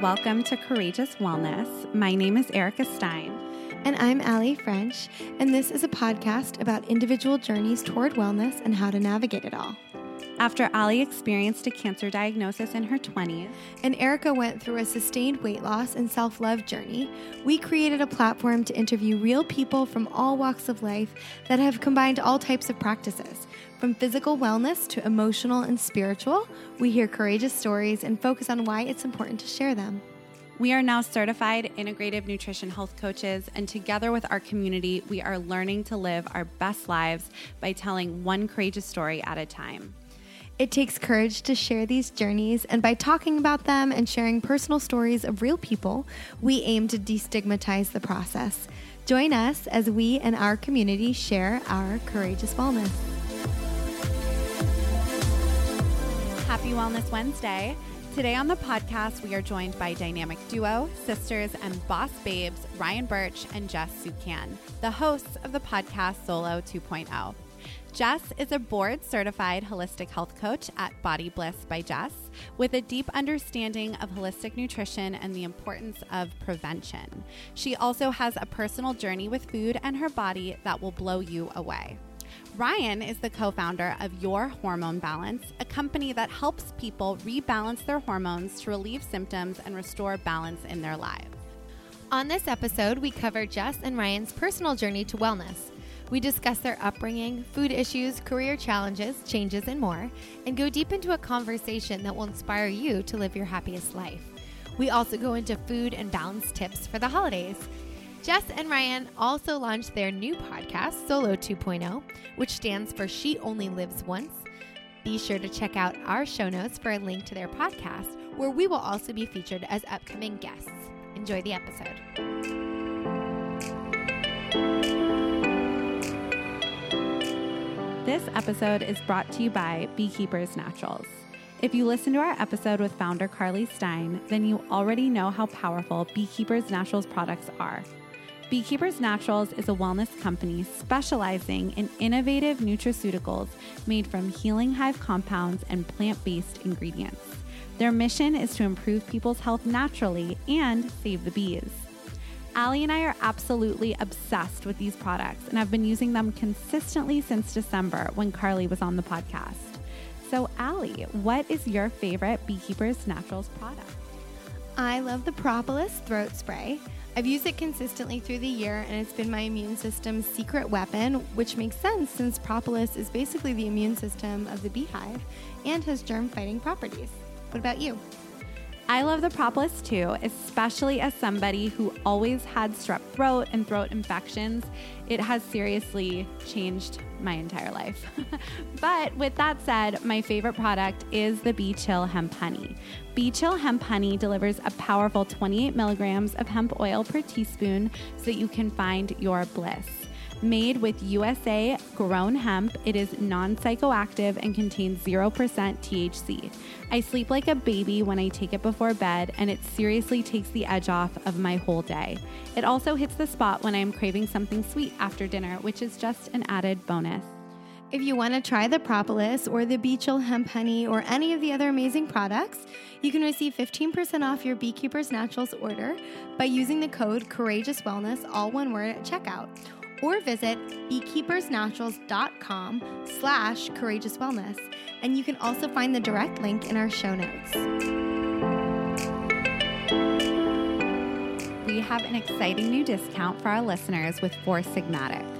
Welcome to Courageous Wellness. My name is Erica Stein. And I'm Allie French, and this is a podcast about individual journeys toward wellness and how to navigate it all. After Allie experienced a cancer diagnosis in her 20s, and Erica went through a sustained weight loss and self love journey, we created a platform to interview real people from all walks of life that have combined all types of practices. From physical wellness to emotional and spiritual, we hear courageous stories and focus on why it's important to share them. We are now certified integrative nutrition health coaches, and together with our community, we are learning to live our best lives by telling one courageous story at a time. It takes courage to share these journeys, and by talking about them and sharing personal stories of real people, we aim to destigmatize the process. Join us as we and our community share our courageous wellness. Happy Wellness Wednesday. Today on the podcast, we are joined by dynamic duo, sisters, and boss babes Ryan Birch and Jess Sukan, the hosts of the podcast Solo 2.0. Jess is a board certified holistic health coach at Body Bliss by Jess with a deep understanding of holistic nutrition and the importance of prevention. She also has a personal journey with food and her body that will blow you away. Ryan is the co founder of Your Hormone Balance, a company that helps people rebalance their hormones to relieve symptoms and restore balance in their lives. On this episode, we cover Jess and Ryan's personal journey to wellness. We discuss their upbringing, food issues, career challenges, changes, and more, and go deep into a conversation that will inspire you to live your happiest life. We also go into food and balance tips for the holidays. Jess and Ryan also launched their new podcast, Solo 2.0, which stands for She Only Lives Once. Be sure to check out our show notes for a link to their podcast, where we will also be featured as upcoming guests. Enjoy the episode. This episode is brought to you by Beekeepers Naturals. If you listen to our episode with founder Carly Stein, then you already know how powerful Beekeepers Naturals products are. Beekeepers Naturals is a wellness company specializing in innovative nutraceuticals made from healing hive compounds and plant based ingredients. Their mission is to improve people's health naturally and save the bees. Allie and I are absolutely obsessed with these products and have been using them consistently since December when Carly was on the podcast. So, Allie, what is your favorite Beekeepers Naturals product? I love the Propolis throat spray. I've used it consistently through the year and it's been my immune system's secret weapon, which makes sense since propolis is basically the immune system of the beehive and has germ fighting properties. What about you? I love the propolis too, especially as somebody who always had strep throat and throat infections. It has seriously changed my entire life. but with that said, my favorite product is the Bee Chill Hemp Honey. Bee Chill Hemp Honey delivers a powerful 28 milligrams of hemp oil per teaspoon so that you can find your bliss. Made with USA grown hemp, it is non psychoactive and contains 0% THC. I sleep like a baby when I take it before bed, and it seriously takes the edge off of my whole day. It also hits the spot when I am craving something sweet after dinner, which is just an added bonus. If you want to try the propolis or the Bee Chill hemp honey or any of the other amazing products, you can receive 15% off your Beekeepers Naturals order by using the code Courageous Wellness, all one word at checkout or visit beekeepersnaturals.com slash courageous wellness. And you can also find the direct link in our show notes. We have an exciting new discount for our listeners with Four Sigmatic.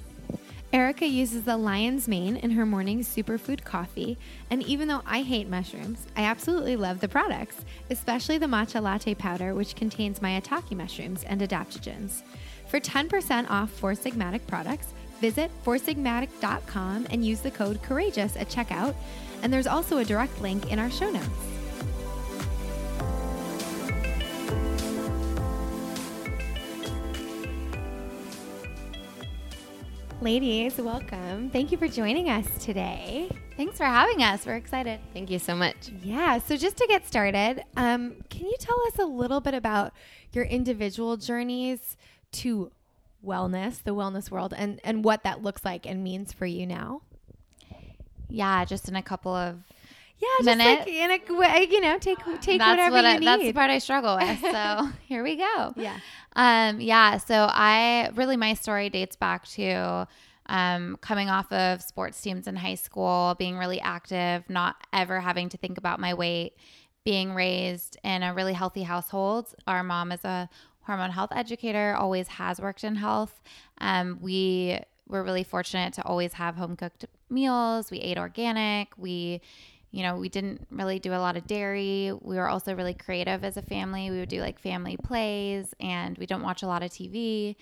Erica uses the lion's mane in her morning superfood coffee, and even though I hate mushrooms, I absolutely love the products, especially the matcha latte powder, which contains maitake mushrooms and adaptogens. For 10% off Four Sigmatic products, visit foursigmatic.com and use the code COURAGEOUS at checkout, and there's also a direct link in our show notes. Ladies, welcome. Thank you for joining us today. Thanks for having us. We're excited. Thank you so much. Yeah, so just to get started, um, can you tell us a little bit about your individual journeys to wellness, the wellness world, and, and what that looks like and means for you now? Yeah, just in a couple of yeah, just minutes. like in a you know, take take that's whatever what you I, need. That's the part I struggle with. So here we go. yeah. Um, yeah. So I really my story dates back to um, coming off of sports teams in high school, being really active, not ever having to think about my weight, being raised in a really healthy household. Our mom is a hormone health educator, always has worked in health. Um, we were really fortunate to always have home cooked meals. We ate organic. We you know, we didn't really do a lot of dairy. We were also really creative as a family. We would do like family plays and we don't watch a lot of TV.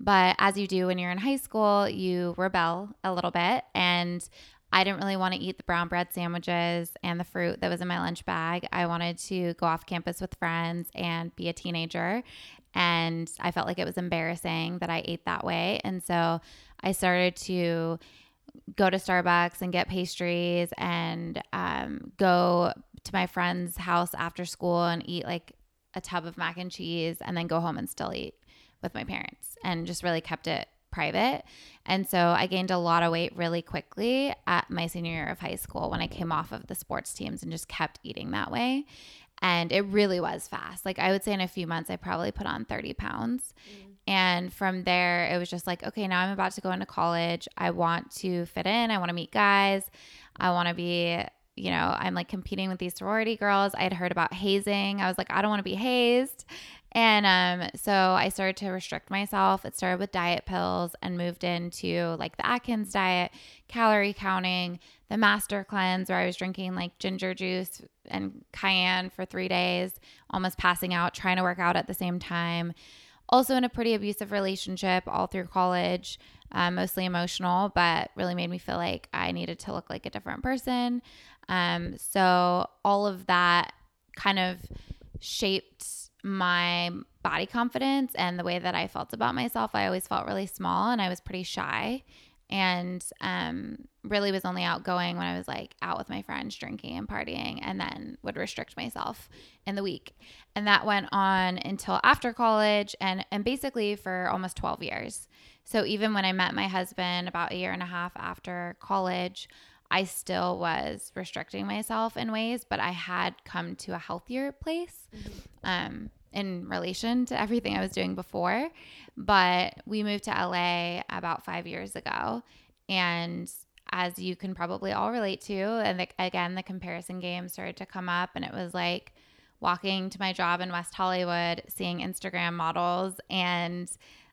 But as you do when you're in high school, you rebel a little bit. And I didn't really want to eat the brown bread sandwiches and the fruit that was in my lunch bag. I wanted to go off campus with friends and be a teenager. And I felt like it was embarrassing that I ate that way. And so I started to go to Starbucks and get pastries and um, go to my friend's house after school and eat like a tub of mac and cheese and then go home and still eat with my parents and just really kept it private. And so I gained a lot of weight really quickly at my senior year of high school when I came off of the sports teams and just kept eating that way. And it really was fast. Like I would say in a few months, I probably put on 30 pounds. Mm. And from there, it was just like, okay, now I'm about to go into college. I want to fit in. I want to meet guys. I want to be, you know, I'm like competing with these sorority girls. I had heard about hazing. I was like, I don't want to be hazed. And um, so I started to restrict myself. It started with diet pills and moved into like the Atkins diet, calorie counting, the master cleanse, where I was drinking like ginger juice and cayenne for three days, almost passing out, trying to work out at the same time also in a pretty abusive relationship all through college, um, mostly emotional, but really made me feel like I needed to look like a different person. Um, so all of that kind of shaped my body confidence and the way that I felt about myself. I always felt really small and I was pretty shy and um, really was only outgoing when I was like out with my friends drinking and partying, and then would restrict myself in the week. And that went on until after college and, and basically for almost 12 years. So even when I met my husband about a year and a half after college, I still was restricting myself in ways, but I had come to a healthier place. Mm-hmm. Um, in relation to everything I was doing before. But we moved to LA about five years ago. And as you can probably all relate to, and the, again, the comparison game started to come up, and it was like walking to my job in West Hollywood, seeing Instagram models, and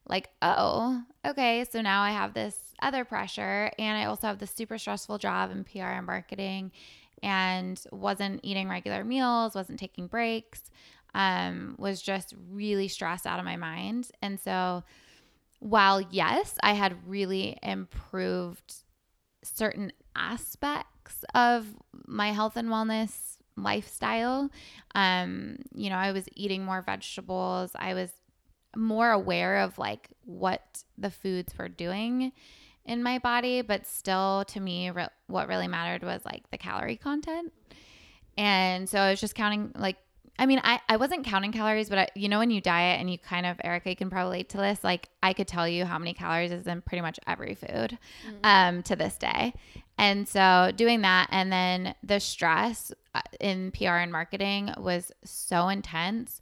like, oh, okay, so now I have this other pressure, and I also have this super stressful job in PR and marketing, and wasn't eating regular meals, wasn't taking breaks um, was just really stressed out of my mind. And so, while yes, I had really improved certain aspects of my health and wellness lifestyle, um, you know, I was eating more vegetables. I was more aware of like what the foods were doing in my body, but still to me, re- what really mattered was like the calorie content. And so I was just counting like I mean, I, I wasn't counting calories, but I, you know, when you diet and you kind of, Erica, you can probably relate to this. Like, I could tell you how many calories is in pretty much every food mm-hmm. um, to this day. And so doing that, and then the stress uh, in PR and marketing was so intense.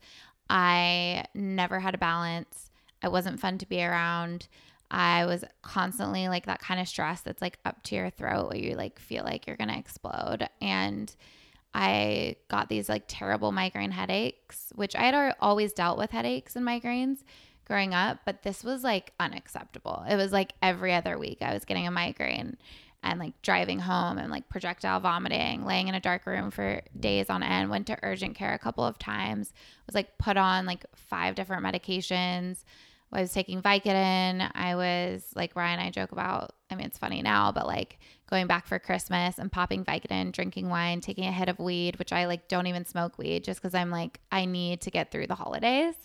I never had a balance. I wasn't fun to be around. I was constantly like that kind of stress that's like up to your throat where you like feel like you're going to explode. And, I got these like terrible migraine headaches, which I had always dealt with headaches and migraines growing up, but this was like unacceptable. It was like every other week I was getting a migraine and like driving home and like projectile vomiting, laying in a dark room for days on end, went to urgent care a couple of times, was like put on like five different medications. I was taking Vicodin. I was like Ryan, I joke about, I mean, it's funny now, but like going back for Christmas and popping Vicodin, drinking wine, taking a hit of weed, which I like don't even smoke weed just because I'm like, I need to get through the holidays.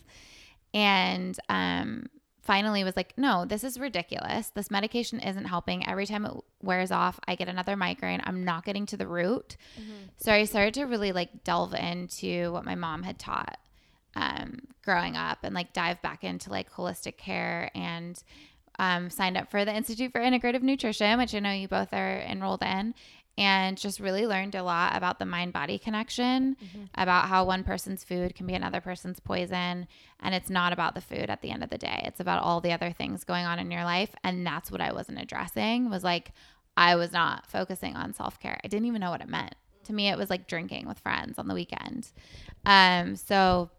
And um, finally was like, no, this is ridiculous. This medication isn't helping. Every time it wears off, I get another migraine. I'm not getting to the root. Mm-hmm. So I started to really like delve into what my mom had taught um, growing up and like dive back into like holistic care and um, signed up for the Institute for Integrative Nutrition, which I know you both are enrolled in and just really learned a lot about the mind body connection, mm-hmm. about how one person's food can be another person's poison. And it's not about the food at the end of the day, it's about all the other things going on in your life. And that's what I wasn't addressing was like, I was not focusing on self care. I didn't even know what it meant. To me, it was like drinking with friends on the weekend. Um, so,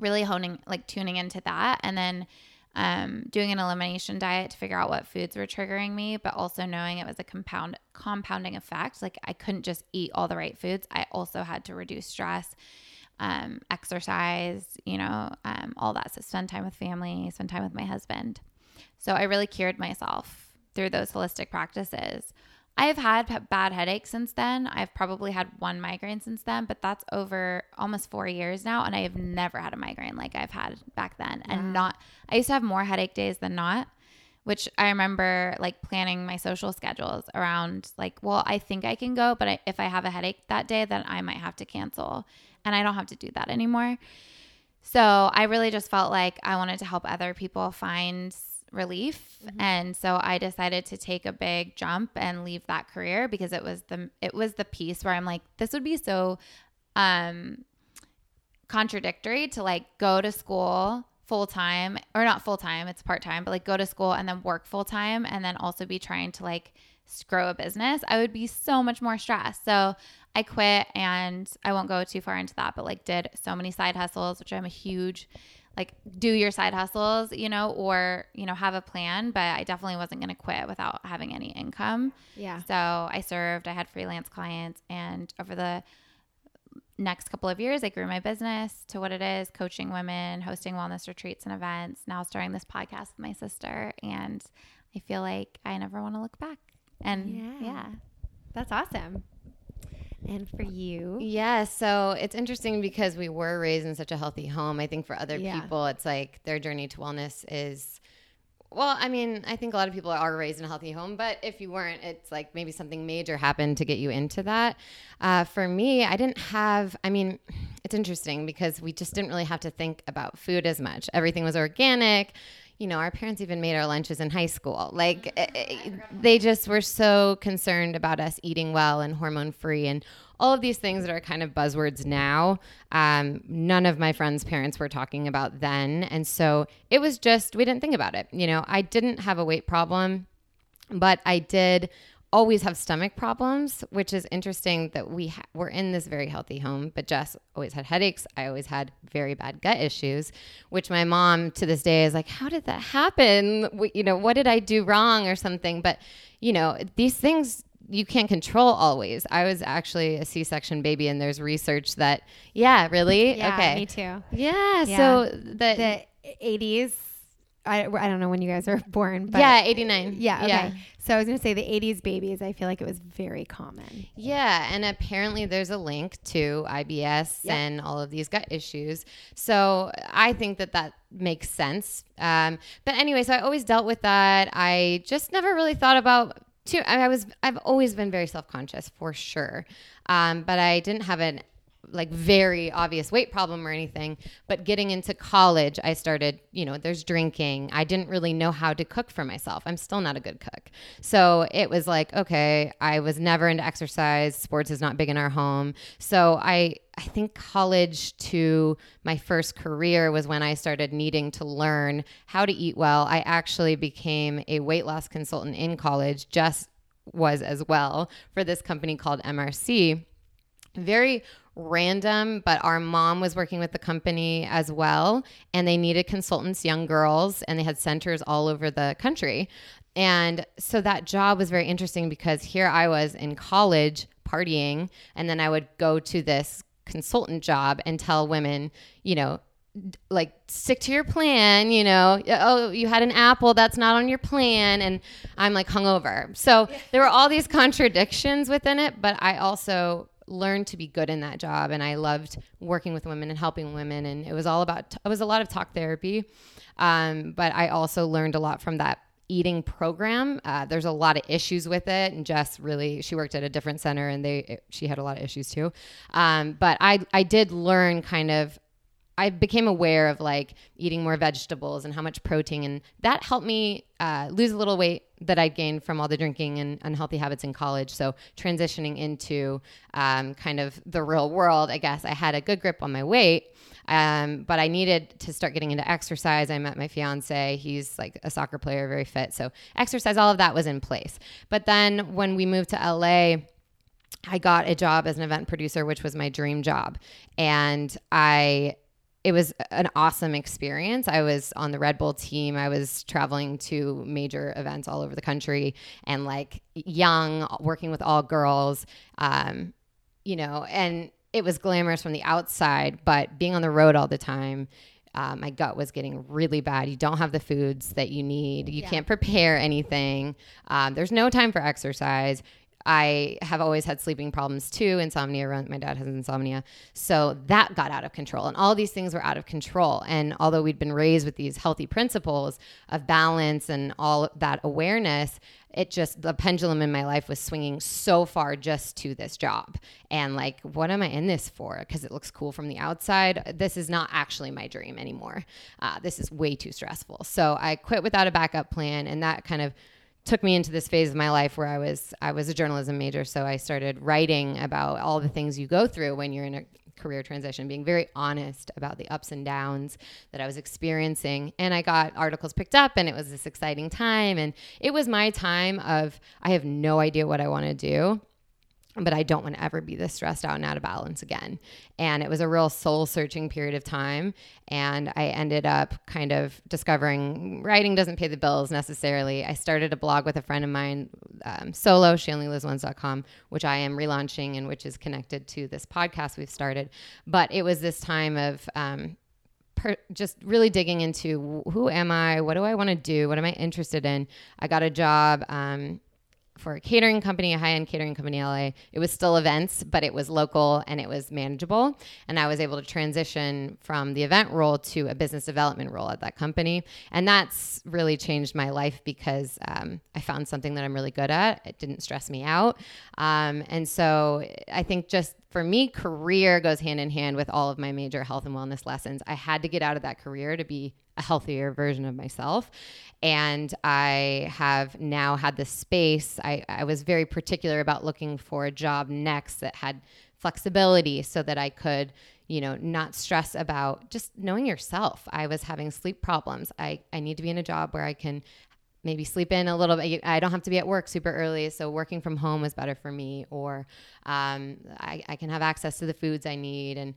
really honing, like tuning into that. And then um, doing an elimination diet to figure out what foods were triggering me, but also knowing it was a compound compounding effect. Like I couldn't just eat all the right foods. I also had to reduce stress, um, exercise, you know, um, all that. So spend time with family, spend time with my husband. So I really cured myself through those holistic practices. I've had bad headaches since then. I've probably had one migraine since then, but that's over almost four years now. And I have never had a migraine like I've had back then. Wow. And not, I used to have more headache days than not, which I remember like planning my social schedules around like, well, I think I can go, but I, if I have a headache that day, then I might have to cancel. And I don't have to do that anymore. So I really just felt like I wanted to help other people find relief. Mm-hmm. and so i decided to take a big jump and leave that career because it was the it was the piece where i'm like this would be so um contradictory to like go to school full time or not full time it's part time but like go to school and then work full time and then also be trying to like grow a business. I would be so much more stressed. So i quit and i won't go too far into that but like did so many side hustles which i'm a huge like do your side hustles, you know, or, you know, have a plan, but I definitely wasn't going to quit without having any income. Yeah. So I served, I had freelance clients, and over the next couple of years, I grew my business to what it is coaching women, hosting wellness retreats and events, now starting this podcast with my sister. And I feel like I never want to look back. And yeah. yeah. That's awesome. And for you? Yeah, so it's interesting because we were raised in such a healthy home. I think for other yeah. people, it's like their journey to wellness is well, I mean, I think a lot of people are raised in a healthy home, but if you weren't, it's like maybe something major happened to get you into that. Uh, for me, I didn't have, I mean, it's interesting because we just didn't really have to think about food as much. Everything was organic you know, our parents even made our lunches in high school. Like eh, eh, they just were so concerned about us eating well and hormone free and all of these things that are kind of buzzwords now. Um, none of my friends' parents were talking about then. And so it was just, we didn't think about it. You know, I didn't have a weight problem, but I did always have stomach problems, which is interesting that we ha- were in this very healthy home, but Jess always had headaches. I always had very bad gut issues, which my mom to this day is like, how did that happen? You know, what did I do wrong or something? But, you know, these things you can't control always. I was actually a C-section baby, and there's research that, yeah, really, yeah, okay, me too. Yeah, yeah. so the, the 80s I, I don't know when you guys were born, but yeah, 89. Yeah, okay. Yeah. So I was going to say the 80s babies, I feel like it was very common. Yeah, and apparently there's a link to IBS yep. and all of these gut issues. So I think that that makes sense. Um, but anyway, so I always dealt with that. I just never really thought about too. I was I've always been very self-conscious for sure. Um, but I didn't have an like very obvious weight problem or anything. But getting into college, I started, you know, there's drinking. I didn't really know how to cook for myself. I'm still not a good cook. So it was like, okay, I was never into exercise. Sports is not big in our home. So I, I think college to my first career was when I started needing to learn how to eat well. I actually became a weight loss consultant in college, just was as well for this company called MRC. Very random, but our mom was working with the company as well, and they needed consultants, young girls, and they had centers all over the country. And so that job was very interesting because here I was in college partying, and then I would go to this consultant job and tell women, you know, like stick to your plan, you know. Oh, you had an apple that's not on your plan, and I'm like hungover. So there were all these contradictions within it, but I also learned to be good in that job and I loved working with women and helping women and it was all about it was a lot of talk therapy um, but I also learned a lot from that eating program. Uh, there's a lot of issues with it and Jess really she worked at a different center and they she had a lot of issues too. Um, but I I did learn kind of I became aware of like eating more vegetables and how much protein, and that helped me uh, lose a little weight that I'd gained from all the drinking and unhealthy habits in college. So transitioning into um, kind of the real world, I guess I had a good grip on my weight. Um, but I needed to start getting into exercise. I met my fiance. He's like a soccer player, very fit. So exercise, all of that was in place. But then when we moved to LA, I got a job as an event producer, which was my dream job. And I it was an awesome experience. I was on the Red Bull team. I was traveling to major events all over the country and like young, working with all girls, um, you know, and it was glamorous from the outside, but being on the road all the time, uh, my gut was getting really bad. You don't have the foods that you need. You yeah. can't prepare anything. Um, there's no time for exercise. I have always had sleeping problems too, insomnia. My dad has insomnia. So that got out of control. And all these things were out of control. And although we'd been raised with these healthy principles of balance and all that awareness, it just, the pendulum in my life was swinging so far just to this job. And like, what am I in this for? Because it looks cool from the outside. This is not actually my dream anymore. Uh, this is way too stressful. So I quit without a backup plan. And that kind of, took me into this phase of my life where I was I was a journalism major, so I started writing about all the things you go through when you're in a career transition, being very honest about the ups and downs that I was experiencing. And I got articles picked up and it was this exciting time. And it was my time of I have no idea what I want to do but I don't want to ever be this stressed out and out of balance again. And it was a real soul searching period of time. And I ended up kind of discovering writing doesn't pay the bills necessarily. I started a blog with a friend of mine, um, solo, shanleylives which I am relaunching and which is connected to this podcast we've started. But it was this time of, um, Per, just really digging into who am I? What do I want to do? What am I interested in? I got a job um, for a catering company, a high end catering company in LA. It was still events, but it was local and it was manageable. And I was able to transition from the event role to a business development role at that company. And that's really changed my life because um, I found something that I'm really good at. It didn't stress me out. Um, and so I think just for me, career goes hand in hand with all of my major health and wellness lessons. I had to get out of that career to be a healthier version of myself. And I have now had the space. I, I was very particular about looking for a job next that had flexibility so that I could, you know, not stress about just knowing yourself. I was having sleep problems. I, I need to be in a job where I can maybe sleep in a little bit. I don't have to be at work super early, so working from home is better for me. Or um, I, I, can have access to the foods I need, and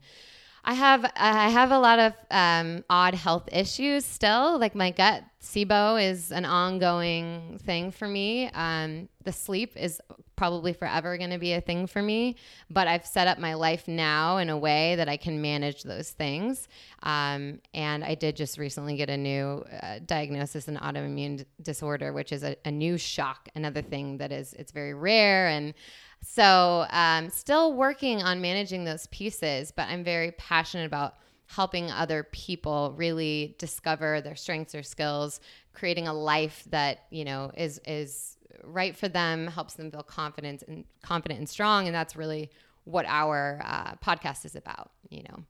I have I have a lot of um, odd health issues still. Like my gut SIBO is an ongoing thing for me. Um, the sleep is probably forever going to be a thing for me. But I've set up my life now in a way that I can manage those things. Um, and I did just recently get a new uh, diagnosis in autoimmune disorder, which is a, a new shock. Another thing that is it's very rare and so, um, still working on managing those pieces, but I'm very passionate about helping other people really discover their strengths or skills, creating a life that you know is is right for them, helps them feel confident and confident and strong, and that's really what our uh, podcast is about. You know,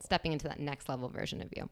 stepping into that next level version of you.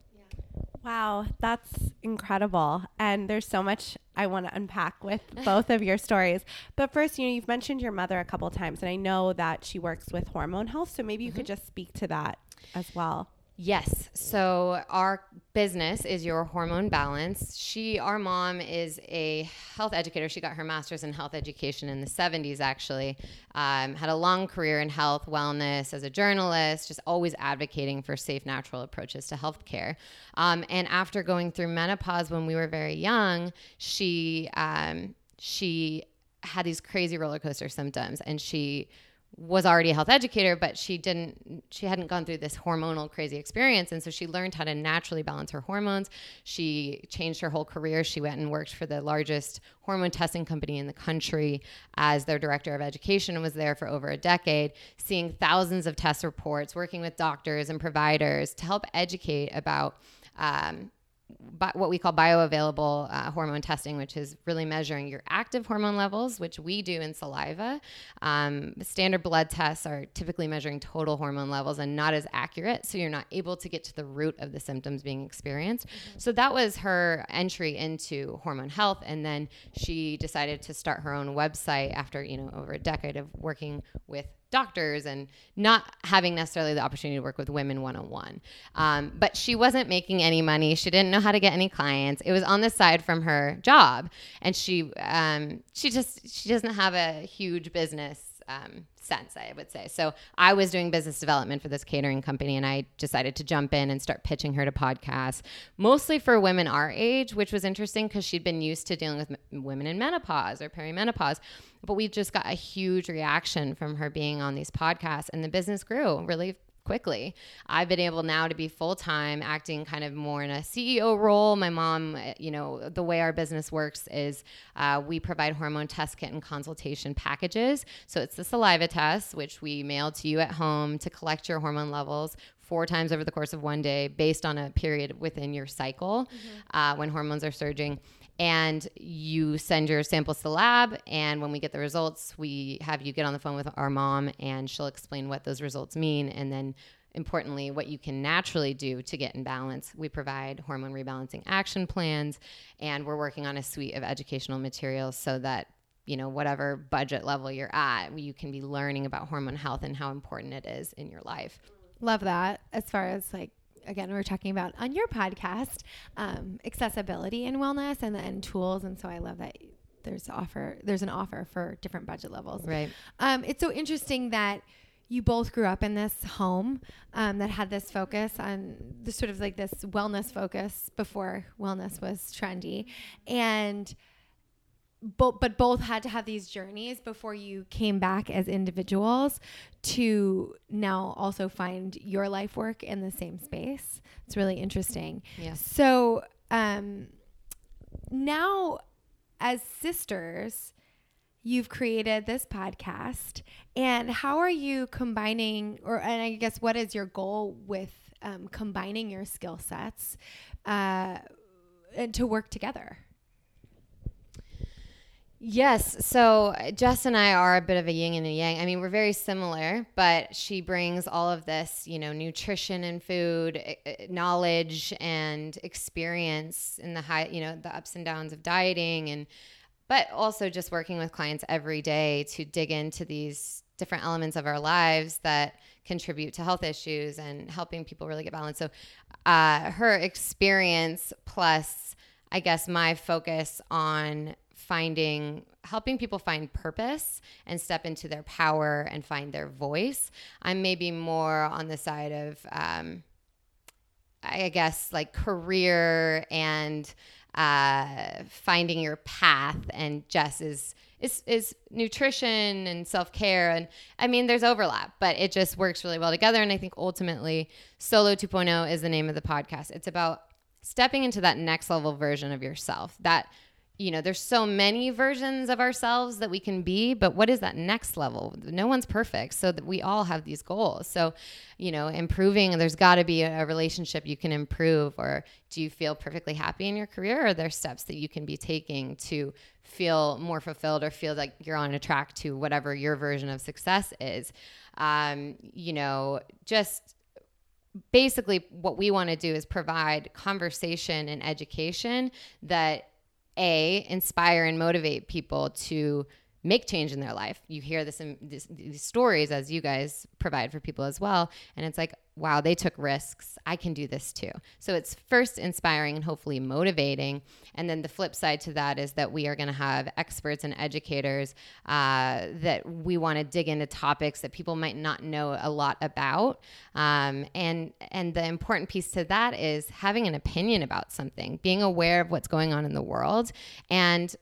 Wow, that's incredible. And there's so much I want to unpack with both of your stories. But first, you know, you've mentioned your mother a couple times, and I know that she works with hormone health. So maybe you mm-hmm. could just speak to that as well. Yes. So our business is your hormone balance. She, our mom, is a health educator. She got her master's in health education in the 70s, actually. Um, had a long career in health, wellness as a journalist, just always advocating for safe, natural approaches to healthcare. Um, and after going through menopause when we were very young, she um, she had these crazy roller coaster symptoms, and she was already a health educator, but she didn't, she hadn't gone through this hormonal crazy experience. And so she learned how to naturally balance her hormones. She changed her whole career. She went and worked for the largest hormone testing company in the country as their director of education and was there for over a decade, seeing thousands of test reports, working with doctors and providers to help educate about um, what we call bioavailable uh, hormone testing, which is really measuring your active hormone levels, which we do in saliva. Um, standard blood tests are typically measuring total hormone levels and not as accurate, so you're not able to get to the root of the symptoms being experienced. Mm-hmm. So that was her entry into hormone health, and then she decided to start her own website after you know over a decade of working with doctors and not having necessarily the opportunity to work with women one on one. But she wasn't making any money. She didn't know how to get any clients. It was on the side from her job, and she um, she just she doesn't have a huge business um, sense, I would say. So I was doing business development for this catering company, and I decided to jump in and start pitching her to podcasts, mostly for women our age, which was interesting because she'd been used to dealing with m- women in menopause or perimenopause. But we just got a huge reaction from her being on these podcasts, and the business grew really quickly. I've been able now to be full time, acting kind of more in a CEO role. My mom, you know, the way our business works is uh, we provide hormone test kit and consultation packages. So it's the saliva test, which we mail to you at home to collect your hormone levels four times over the course of one day based on a period within your cycle mm-hmm. uh, when hormones are surging and you send your samples to the lab and when we get the results we have you get on the phone with our mom and she'll explain what those results mean. And then importantly what you can naturally do to get in balance. We provide hormone rebalancing action plans and we're working on a suite of educational materials so that you know whatever budget level you're at you can be learning about hormone health and how important it is in your life. Love that. As far as like again, we are talking about on your podcast, um, accessibility and wellness and then tools. And so I love that there's offer, there's an offer for different budget levels. Right. Um, it's so interesting that you both grew up in this home um, that had this focus on the sort of like this wellness focus before wellness was trendy. And both but both had to have these journeys before you came back as individuals to now also find your life work in the same space. It's really interesting. Yeah. So um now as sisters you've created this podcast and how are you combining or and i guess what is your goal with um, combining your skill sets uh, and to work together Yes. So Jess and I are a bit of a yin and a yang. I mean, we're very similar, but she brings all of this, you know, nutrition and food knowledge and experience in the high, you know, the ups and downs of dieting and, but also just working with clients every day to dig into these different elements of our lives that contribute to health issues and helping people really get balanced. So, uh, her experience plus, I guess, my focus on finding helping people find purpose and step into their power and find their voice. I'm maybe more on the side of um, i guess like career and uh, finding your path and jess is is is nutrition and self-care. And i mean there's overlap but it just works really well together. And i think ultimately solo 2.0 is the name of the podcast. It's about stepping into that next level version of yourself that you know, there's so many versions of ourselves that we can be, but what is that next level? No one's perfect. So that we all have these goals. So, you know, improving, there's got to be a relationship you can improve, or do you feel perfectly happy in your career? Or are there steps that you can be taking to feel more fulfilled or feel like you're on a track to whatever your version of success is? Um, you know, just basically what we want to do is provide conversation and education that a inspire and motivate people to make change in their life. You hear this, this, these stories as you guys provide for people as well, and it's like, wow, they took risks. I can do this too. So it's first inspiring and hopefully motivating, and then the flip side to that is that we are going to have experts and educators uh, that we want to dig into topics that people might not know a lot about, um, and and the important piece to that is having an opinion about something, being aware of what's going on in the world, and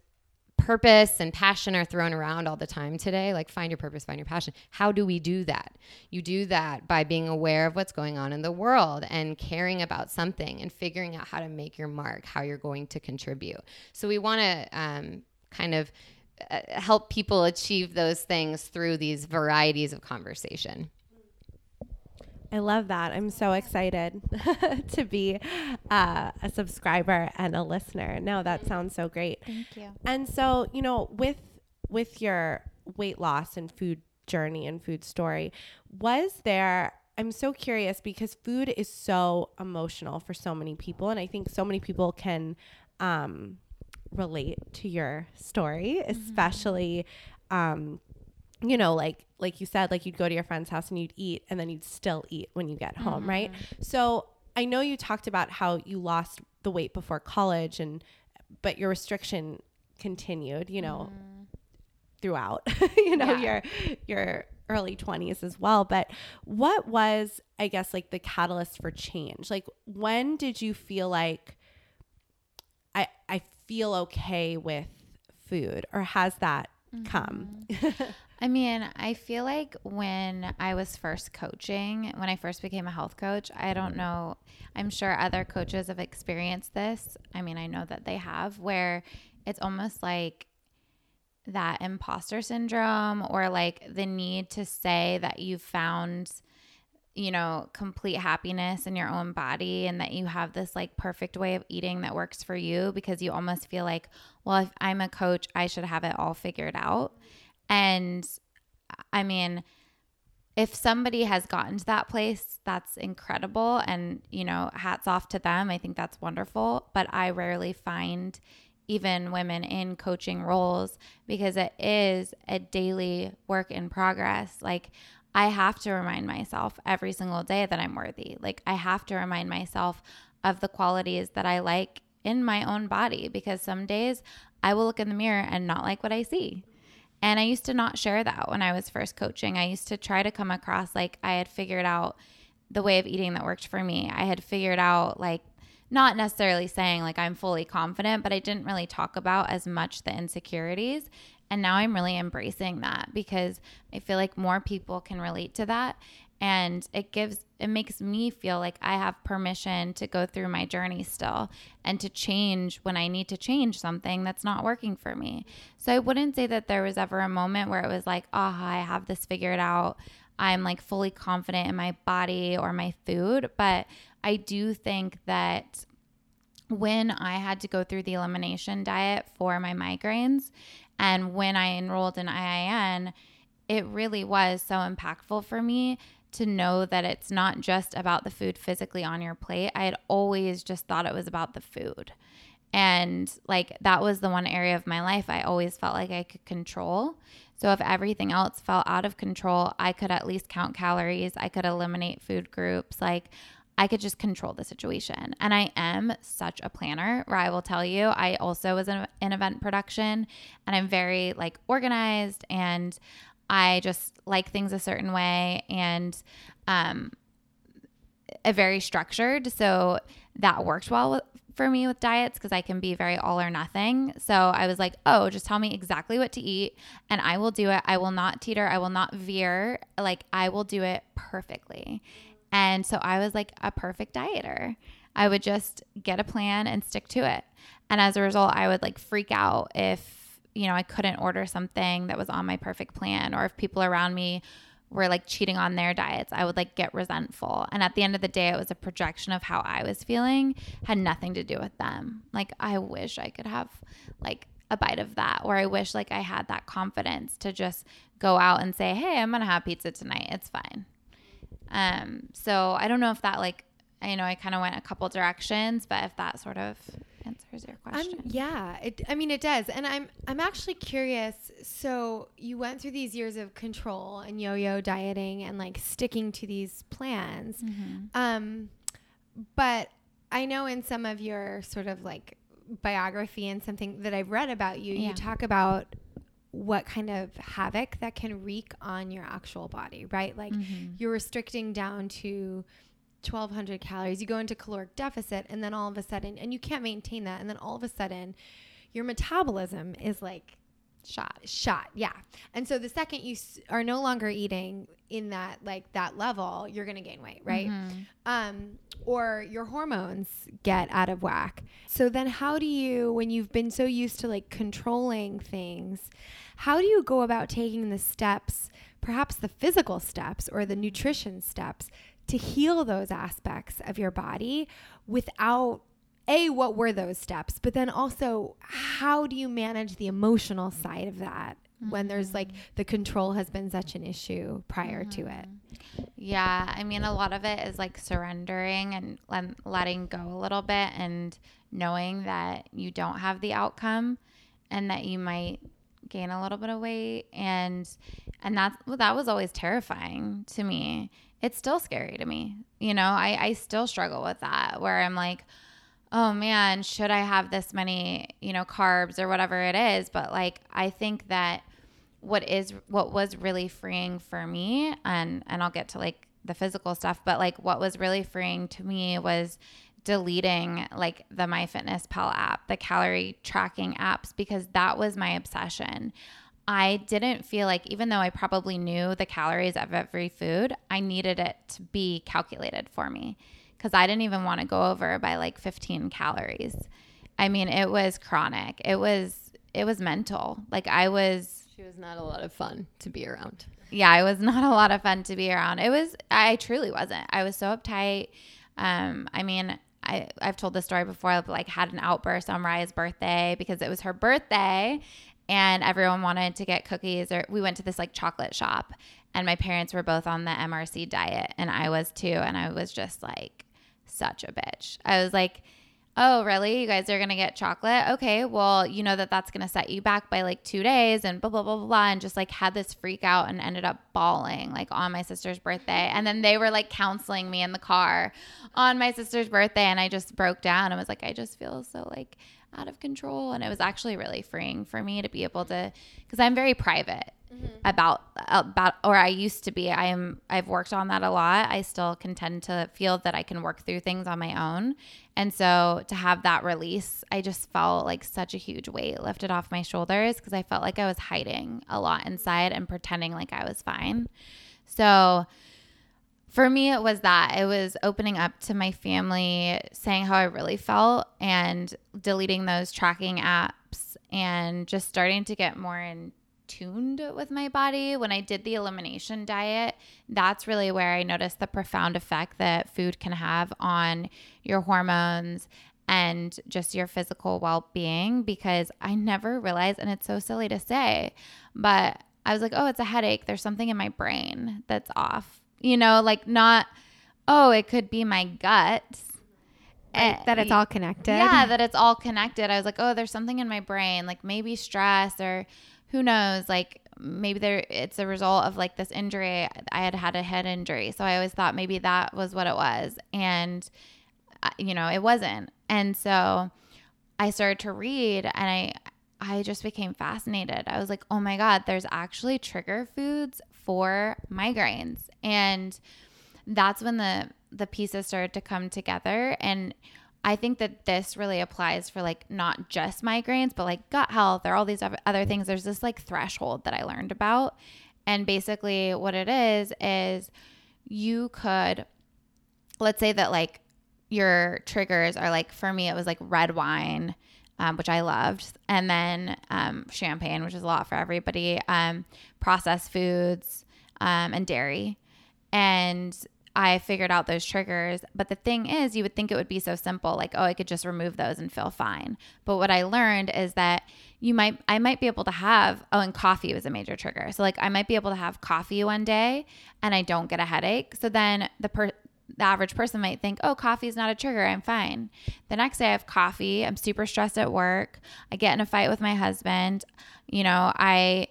purpose and passion are thrown around all the time today. Like, find your purpose, find your passion. How do we do that? You do that by being aware of what's going on in the world and caring about something and figuring out how to make your mark, how you're going to contribute. So, we want to um, kind of uh, help people achieve those things through these varieties of conversation. I love that. I'm so excited to be uh, a subscriber and a listener. No, that sounds so great. Thank you. And so, you know, with with your weight loss and food journey and food story, was there I'm so curious because food is so emotional for so many people and I think so many people can um, relate to your story, especially um, you know, like like you said, like you'd go to your friend's house and you'd eat and then you'd still eat when you get home, right? Mm-hmm. So I know you talked about how you lost the weight before college and but your restriction continued, you know, mm-hmm. throughout, you know, your your early 20s as well. But what was, I guess, like the catalyst for change? Like when did you feel like I I feel okay with food or has that mm-hmm. come? I mean, I feel like when I was first coaching, when I first became a health coach, I don't mm-hmm. know, I'm sure other coaches have experienced this. I mean, I know that they have, where it's almost like that imposter syndrome or like the need to say that you found you know complete happiness in your own body and that you have this like perfect way of eating that works for you because you almost feel like well if I'm a coach I should have it all figured out and I mean if somebody has gotten to that place that's incredible and you know hats off to them I think that's wonderful but I rarely find even women in coaching roles because it is a daily work in progress. Like, I have to remind myself every single day that I'm worthy. Like, I have to remind myself of the qualities that I like in my own body because some days I will look in the mirror and not like what I see. And I used to not share that when I was first coaching. I used to try to come across like I had figured out the way of eating that worked for me. I had figured out like not necessarily saying like I'm fully confident, but I didn't really talk about as much the insecurities. And now I'm really embracing that because I feel like more people can relate to that. And it gives, it makes me feel like I have permission to go through my journey still and to change when I need to change something that's not working for me. So I wouldn't say that there was ever a moment where it was like, ah, oh, I have this figured out. I'm like fully confident in my body or my food. But I do think that when I had to go through the elimination diet for my migraines and when I enrolled in IIN, it really was so impactful for me to know that it's not just about the food physically on your plate. I had always just thought it was about the food. And like that was the one area of my life I always felt like I could control. So if everything else felt out of control, I could at least count calories, I could eliminate food groups. Like I could just control the situation. And I am such a planner where I will tell you, I also was in, in event production and I'm very like organized and I just like things a certain way and um, a very structured. So that worked well with, for me with diets because I can be very all or nothing. So I was like, oh, just tell me exactly what to eat and I will do it. I will not teeter. I will not veer. Like I will do it perfectly. And so I was like a perfect dieter. I would just get a plan and stick to it. And as a result, I would like freak out if, you know, I couldn't order something that was on my perfect plan or if people around me were like cheating on their diets, I would like get resentful. And at the end of the day, it was a projection of how I was feeling, had nothing to do with them. Like, I wish I could have like a bite of that, or I wish like I had that confidence to just go out and say, hey, I'm gonna have pizza tonight. It's fine. Um, so I don't know if that like you know I kind of went a couple directions, but if that sort of answers your question. I'm, yeah, it, I mean it does, and I'm I'm actually curious. So you went through these years of control and yo-yo dieting and like sticking to these plans, Mm-hmm. um, but I know in some of your sort of like biography and something that I've read about you, Yeah. you talk about what kind of havoc that can wreak on your actual body, right? Like Mm-hmm. you're restricting down to 1200 calories. You go into caloric deficit and then all of a sudden and you can't maintain that and then all of a sudden your metabolism is like Shot. shot yeah and so the second you s- are no longer eating in that like that level you're gonna gain weight right um or your hormones get out of whack so then how do you when you've been so used to like controlling things how do you go about taking the steps perhaps the physical steps or the nutrition steps to heal those aspects of your body without a what were those steps but then also how do you manage the emotional side of that when there's like mm-hmm. the control has been such an issue prior to mm-hmm. it? Yeah, I mean, a lot of it is like surrendering and letting go a little bit and knowing that you don't have the outcome and that you might gain a little bit of weight and and that's well, that was always terrifying to me. It's still scary to me. You know, I I still struggle with that where I'm like, "Oh man, should I have this many, you know, carbs or whatever it is?" But like I think that what is what was really freeing for me and and I'll get to like the physical stuff but like what was really freeing to me was deleting like the MyFitnessPal app, the calorie tracking apps because that was my obsession. I didn't feel like even though I probably knew the calories of every food, I needed it to be calculated for me cuz I didn't even want to go over by like 15 calories. I mean, it was chronic. It was it was mental. Like I was She was not a lot of fun to be around. yeah, it was not a lot of fun to be around. It was, I truly wasn't. I was so uptight. Um, I mean, I, I've told this story before, but like had an outburst on Raya's birthday because it was her birthday and everyone wanted to get cookies or we went to this like chocolate shop and my parents were both on the MRC diet and I was too. And I was just like such a bitch. I was like, oh, really? You guys are going to get chocolate? Okay, well, you know that that's going to set you back by like two days and blah, blah, blah, blah, blah. And just like had this freak out and ended up bawling like on my sister's birthday. And then they were like counseling me in the car on my sister's birthday. And I just broke down and was like, I just feel so like out of control. And it was actually really freeing for me to be able to, because I'm very private mm-hmm. about about or I used to be. I am I've worked on that a lot. I still contend to feel that I can work through things on my own. And so to have that release, I just felt like such a huge weight lifted off my shoulders because I felt like I was hiding a lot inside and pretending like I was fine. So for me, it was that. It was opening up to my family, saying how I really felt, and deleting those tracking apps, and just starting to get more in tuned with my body. When I did the elimination diet, that's really where I noticed the profound effect that food can have on your hormones and just your physical well being because I never realized, and it's so silly to say, but I was like, oh, it's a headache. There's something in my brain that's off. You know, like not, oh, it could be my gut. Eh, that it's all connected yeah, that it's all connected. I was like, oh, there's something in my brain, like maybe stress or who knows, like maybe there it's a result of like this injury. I had had a head injury, so I always thought maybe that was what it was, and uh, you know, it wasn't. And so I started to read, and I I just became fascinated. I was like, oh my god, there's actually trigger foods for migraines, and that's when the the pieces started to come together and I think that this really applies for like not just migraines, but like gut health or all these oth- other things. There's this like threshold that I learned about. And basically, what it is, is you could, let's say that like your triggers are like, for me, it was like red wine, um, which I loved, and then um, champagne, which is a lot for everybody, um, processed foods, um, and dairy. And I figured out those triggers. But the thing is, you would think it would be so simple, like, oh, I could just remove those and feel fine. But what I learned is that you might, I might be able to have, oh, and coffee was a major trigger. So, like, I might be able to have coffee one day and I don't get a headache. So then the per, the average person might think, oh, coffee is not a trigger. I'm fine. The next day I have coffee. I'm super stressed at work. I get in a fight with my husband. You know, I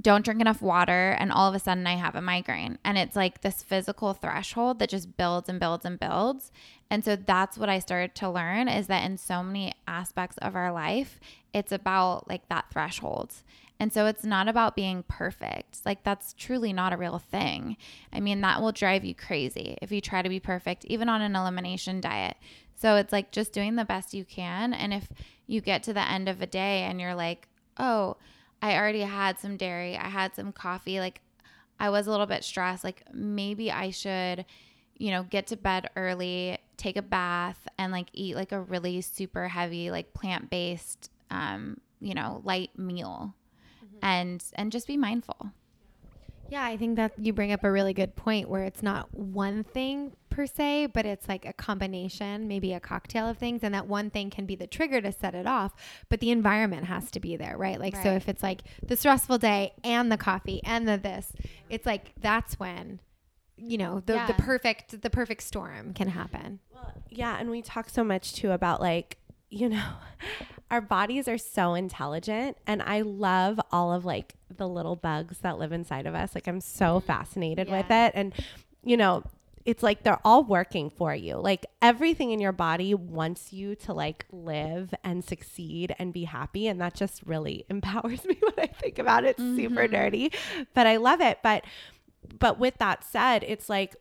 don't drink enough water and all of a sudden I have a migraine. And it's like this physical threshold that just builds and builds and builds. And so that's what I started to learn is that in so many aspects of our life, it's about like that threshold. And so it's not about being perfect. Like that's truly not a real thing. I mean, that will drive you crazy if you try to be perfect, even on an elimination diet. So it's like just doing the best you can. And if you get to the end of a day and you're like, oh, I already had some dairy, I had some coffee, like I was a little bit stressed, like maybe I should, you know, get to bed early, take a bath, and like eat like a really super heavy, like plant based, um, you know, light meal. Mm-hmm. And and just be mindful. Yeah, I think that you bring up a really good point where it's not one thing per se, but it's like a combination, maybe a cocktail of things. And that one thing can be the trigger to set it off, but the environment has to be there, right? Like, so if it's like the stressful day and the coffee and the this, it's like that's when, you know, the, the perfect, the perfect storm can happen. Well, yeah, and we talk so much too about like, you know, our bodies are so intelligent and I love all of like the little bugs that live inside of us. Like I'm so mm-hmm. fascinated with it and you know, it's like they're all working for you. Like everything in your body wants you to like live and succeed and be happy and that just really empowers me when I think about it. It's super mm-hmm. nerdy, but I love it. But but with that said, it's like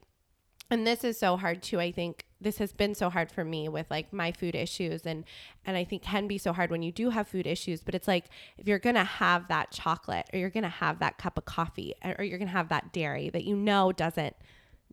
and this is so hard too i think this has been so hard for me with like my food issues and and i think can be so hard when you do have food issues but it's like if you're gonna have that chocolate or you're gonna have that cup of coffee or you're gonna have that dairy that you know doesn't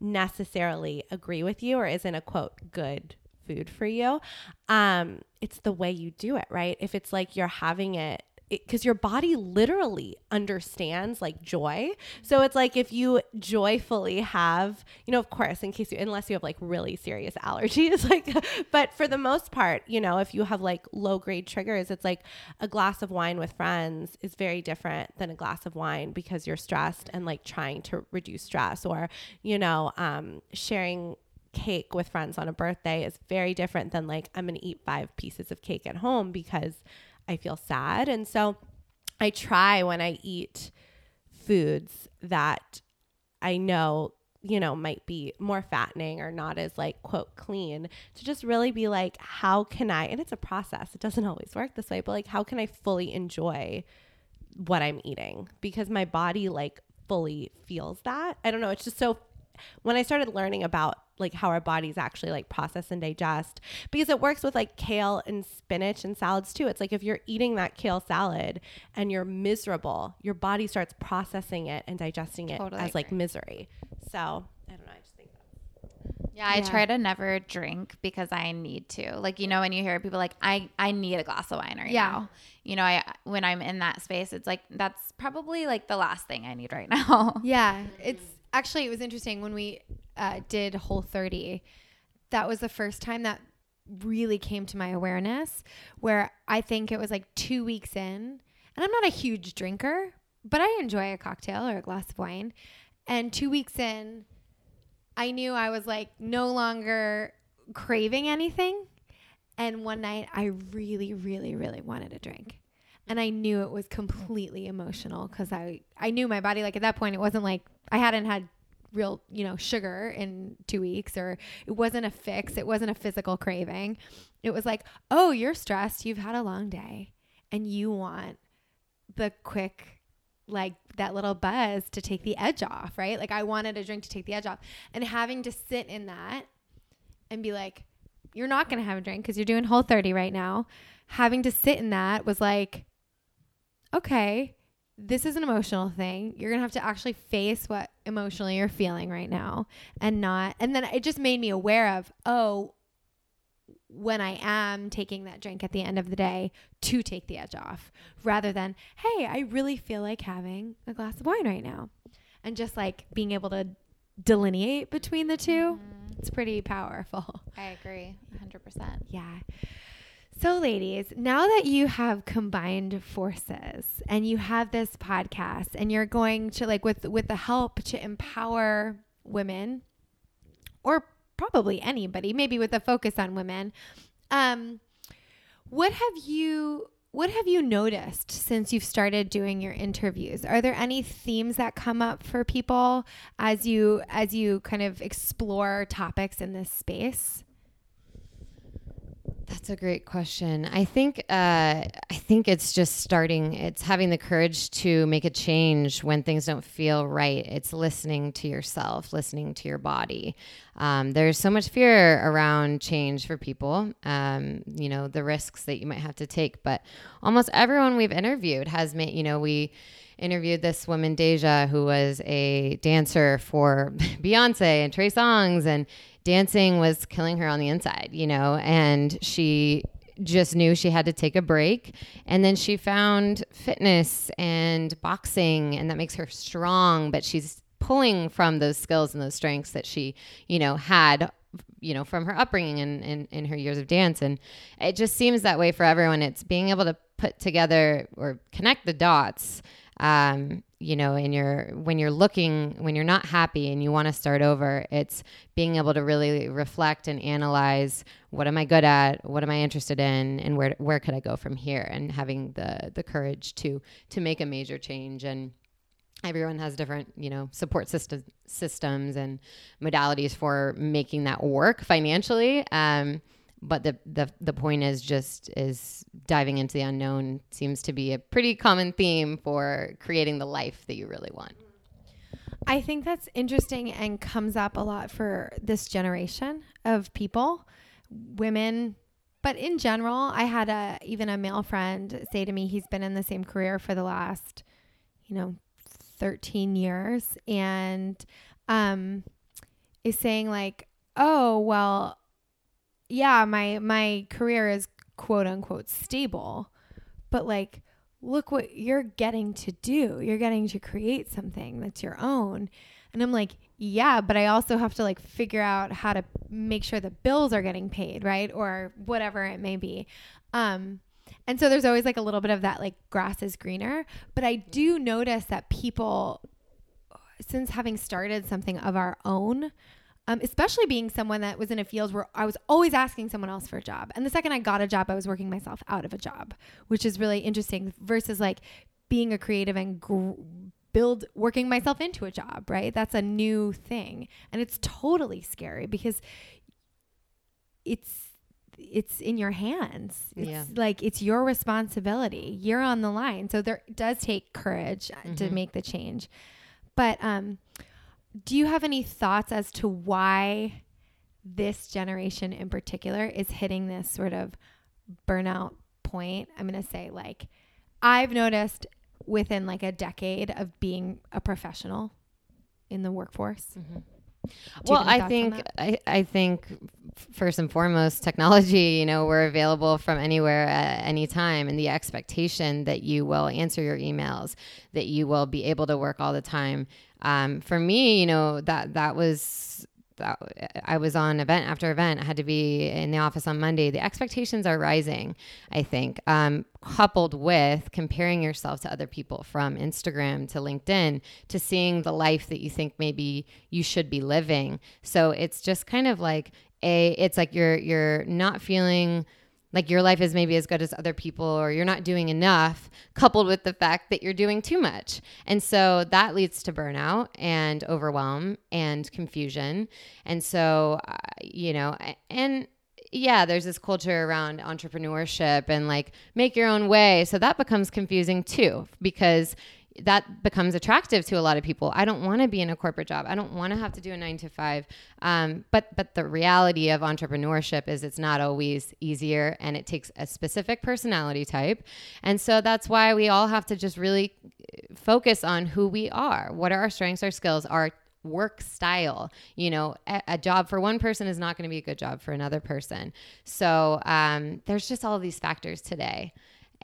necessarily agree with you or isn't a quote good food for you um it's the way you do it right? If it's like you're having it because your body literally understands like joy. So it's like if you joyfully have, you know, of course, in case you, unless you have like really serious allergies, like, but for the most part, you know, if you have like low grade triggers, it's like a glass of wine with friends is very different than a glass of wine because you're stressed and like trying to reduce stress or, you know, um, sharing cake with friends on a birthday is very different than like I'm going to eat five pieces of cake at home because I feel sad. And so I try when I eat foods that I know, you know, might be more fattening or not as like quote clean to just really be like, how can I, and it's a process, it doesn't always work this way, but like, how can I fully enjoy what I'm eating? Because my body like fully feels that. I don't know. It's just so when I started learning about like how our bodies actually like process and digest because it works with like kale and spinach and salads too. It's like if you're eating that kale salad and you're miserable, your body starts processing it and digesting it Totally as like misery. So I don't know. I just think that. Yeah, I Yeah. try to never drink because I need to. Like, you know, when you hear people like, I, I need a glass of wine right Yeah. now. You know, I when I'm in that space, it's like that's probably like the last thing I need right now. Yeah, mm-hmm. it's actually it was interesting when we uh, did Whole 30. That was the first time that really came to my awareness where I think it was like 2 weeks in. And I'm not a huge drinker, but I enjoy a cocktail or a glass of wine. And 2 weeks in, I knew I was like no longer craving anything. And one night I really really really wanted a drink and I knew it was completely emotional because I I knew my body like at that point it wasn't like I hadn't had real you know sugar in two weeks or it wasn't a fix it wasn't a physical craving. It was like oh you're stressed. You've had a long day and you want the quick like that little buzz to take the edge off right? Like I wanted a drink to take the edge off. And having to sit in that and be like you're not going to have a drink because you're doing whole 30 right now having to sit in that was like okay, this is an emotional thing. You're going to have to actually face what emotionally you're feeling right now and not. And then it just made me aware of, oh, when I am taking that drink at the end of the day to take the edge off rather than, hey, I really feel like having a glass of wine right now. And just like being able to delineate between the 2 mm-hmm. it's pretty powerful. I agree 100%. Yeah. So, ladies, now that you have combined forces and you have this podcast and you're going to like with with the help to empower women or probably anybody, maybe with a focus on women, um, what have you what have you noticed since you've started doing your interviews? Are there any themes that come up for people as you as you kind of explore topics in this space? That's a great question. I think uh, I think it's just starting. It's having the courage to make a change when things don't feel right. It's listening to yourself, listening to your body. Um, there's so much fear around change for people. Um, you know the risks that you might have to take, but almost everyone we've interviewed has made. You know we interviewed this woman Deja who was a dancer for Beyonce and Trey Songz and dancing was killing her on the inside, you know, and she just knew she had to take a break. And then she found fitness and boxing, and that makes her strong, but she's pulling from those skills and those strengths that she, you know, had you know from her upbringing and in, in, her years of dance and it just seems that way for everyone it's being able to put together or connect the dots um, you know, and you're when you're looking when you're not happy and you want to start over, it's being able to really reflect and analyze what am I good at, what am I interested in, and where where could I go from here, and having the the courage to to make a major change. And everyone has different you know support system, systems and modalities for making that work financially. Um, but the, the the point is just is diving into the unknown seems to be a pretty common theme for creating the life that you really want. I think that's interesting and comes up a lot for this generation of people, women, but in general, I had a even a male friend say to me he's been in the same career for the last, you know, 13 years and um is saying like, "Oh, well, yeah, my my career is quote unquote stable, but like look what you're getting to do. You're getting to create something that's your own. And I'm like, yeah, but I also have to like figure out how to make sure the bills are getting paid, right? Or whatever it may be. Um and so there's always like a little bit of that like grass is greener, but I do notice that people since having started something of our own, um, especially being someone that was in a field where I was always asking someone else for a job. And the second I got a job, I was working myself out of a job, which is really interesting versus like being a creative and gr- build working myself into a job, right? That's a new thing. And it's totally scary because it's it's in your hands. It's Yeah. like it's your responsibility. You're on the line. So there does take courage uh, to Mhm. make the change. But um do you have any thoughts as to why this generation in particular is hitting this sort of burnout point? I'm going to say like I've noticed within like a decade of being a professional in the workforce. Mm-hmm. You Well, I think? I, I think first and foremost, technology. You know, we're available from anywhere at any time, and the expectation that you will answer your emails, that you will be able to work all the time. Um, for me, you know that that was that I was on event after event. I had to be in the office on Monday. The expectations are rising, I think, um, coupled with comparing yourself to other people from Instagram to LinkedIn to seeing the life that you think maybe you should be living. So it's just kind of like a, it's like you're you're not feeling like your life is maybe as good as other people or you're not doing enough coupled with the fact that you're doing too much. And so that leads to burnout and overwhelm and confusion. And so uh, you know and yeah there's this culture around entrepreneurship and like make your own way. So that becomes confusing too because that becomes attractive to a lot of people. I don't want to be in a corporate job. I don't want to have to do a nine to five. Um, but but the reality of entrepreneurship is it's not always easier, and it takes a specific personality type. And so that's why we all have to just really focus on who we are. What are our strengths, our skills, our work style. You know, a, a job for one person is not going to be a good job for another person. So um, there's just all these factors today.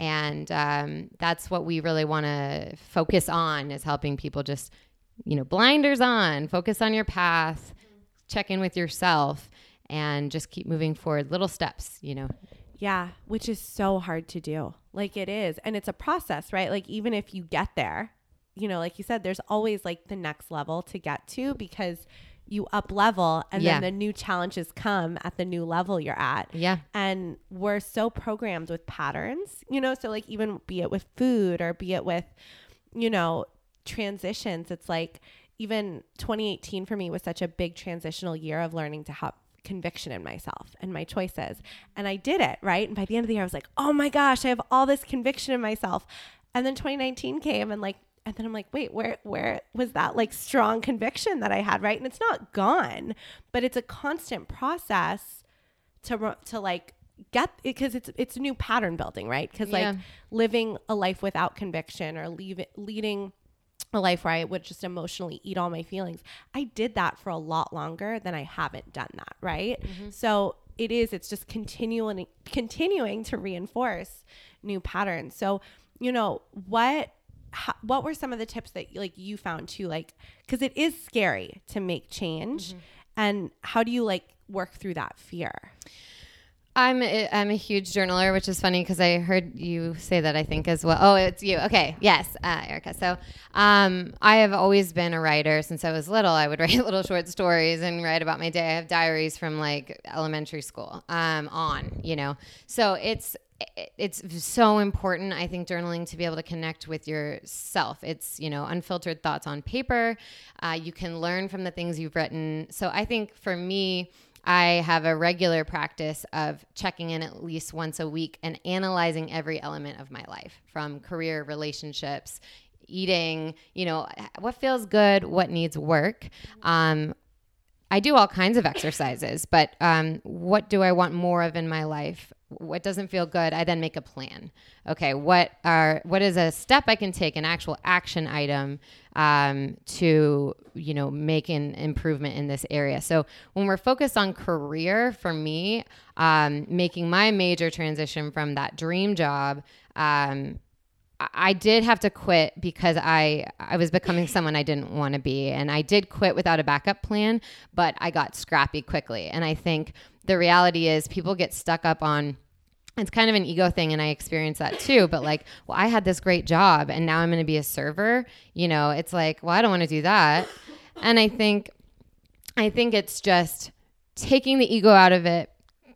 And um, that's what we really want to focus on is helping people just, you know, blinders on, focus on your path, check in with yourself, and just keep moving forward. Little steps, you know. Yeah, which is so hard to do. Like it is. And it's a process, right? Like even if you get there, you know, like you said, there's always like the next level to get to because you up level and Yeah. then the new challenges come at the new level you're at. Yeah. And we're so programmed with patterns, you know, so like even be it with food or be it with, you know, transitions, it's like even 2018 for me was such a big transitional year of learning to have conviction in myself and my choices. And I did it, right? And by the end of the year, I was like, oh my gosh, I have all this conviction in myself. And then 2019 came and like, and then I'm like, wait, where where was that like strong conviction that I had, right? And it's not gone, but it's a constant process to to like get because it's it's new pattern building, right? Because Yeah. like living a life without conviction or leave leading a life where I would just emotionally eat all my feelings. I did that for a lot longer than I haven't done that, right? Mm-hmm. So it is it's just continuing continuing to reinforce new patterns. So, you know, what how, what were some of the tips that like you found too like cuz it is scary to make change and how do you like work through that fear? I'm a, I'm a huge journaler, which is funny because I heard you say that I think as well. Oh, it's you. Okay, yes, uh, Erica. So um, I have always been a writer since I was little. I would write little short stories and write about my day. I have diaries from like elementary school um, on, you know. So it's it's so important i think journaling to be able to connect with yourself it's you know unfiltered thoughts on paper uh, you can learn from the things you've written so i think for me I have a regular practice of checking in at least once a week and analyzing every element of my life from career, relationships, eating, you know, what feels good, what needs work. Um, I do all kinds of exercises, but um, what do I want more of in my life? What doesn't feel good? I then make a plan. Okay, what are what is a step I can take, an actual action item um, to you know make an improvement in this area? So when we're focused on career, for me, um, making my major transition from that dream job. Um, I- I did have to quit because I I was becoming someone I didn't want to be and I did quit without a backup plan but I got scrappy quickly and I think the reality is people get stuck up on it's kind of an ego thing and I experience that too but like well I had this great job and now I'm going to be a server you know? It's like well I don't want to do that. And I think I think it's just taking the ego out of it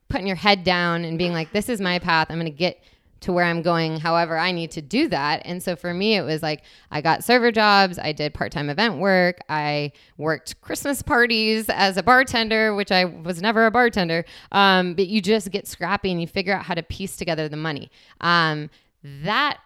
putting your head down and being like this is my path. I'm going to get to where I'm going, however, I need to do that. And so for me, it was like I got server jobs, I did part time event work, I worked Christmas parties as a bartender, which I was never a bartender. Um, but you just get scrappy and you figure out how to piece together the money. Um, that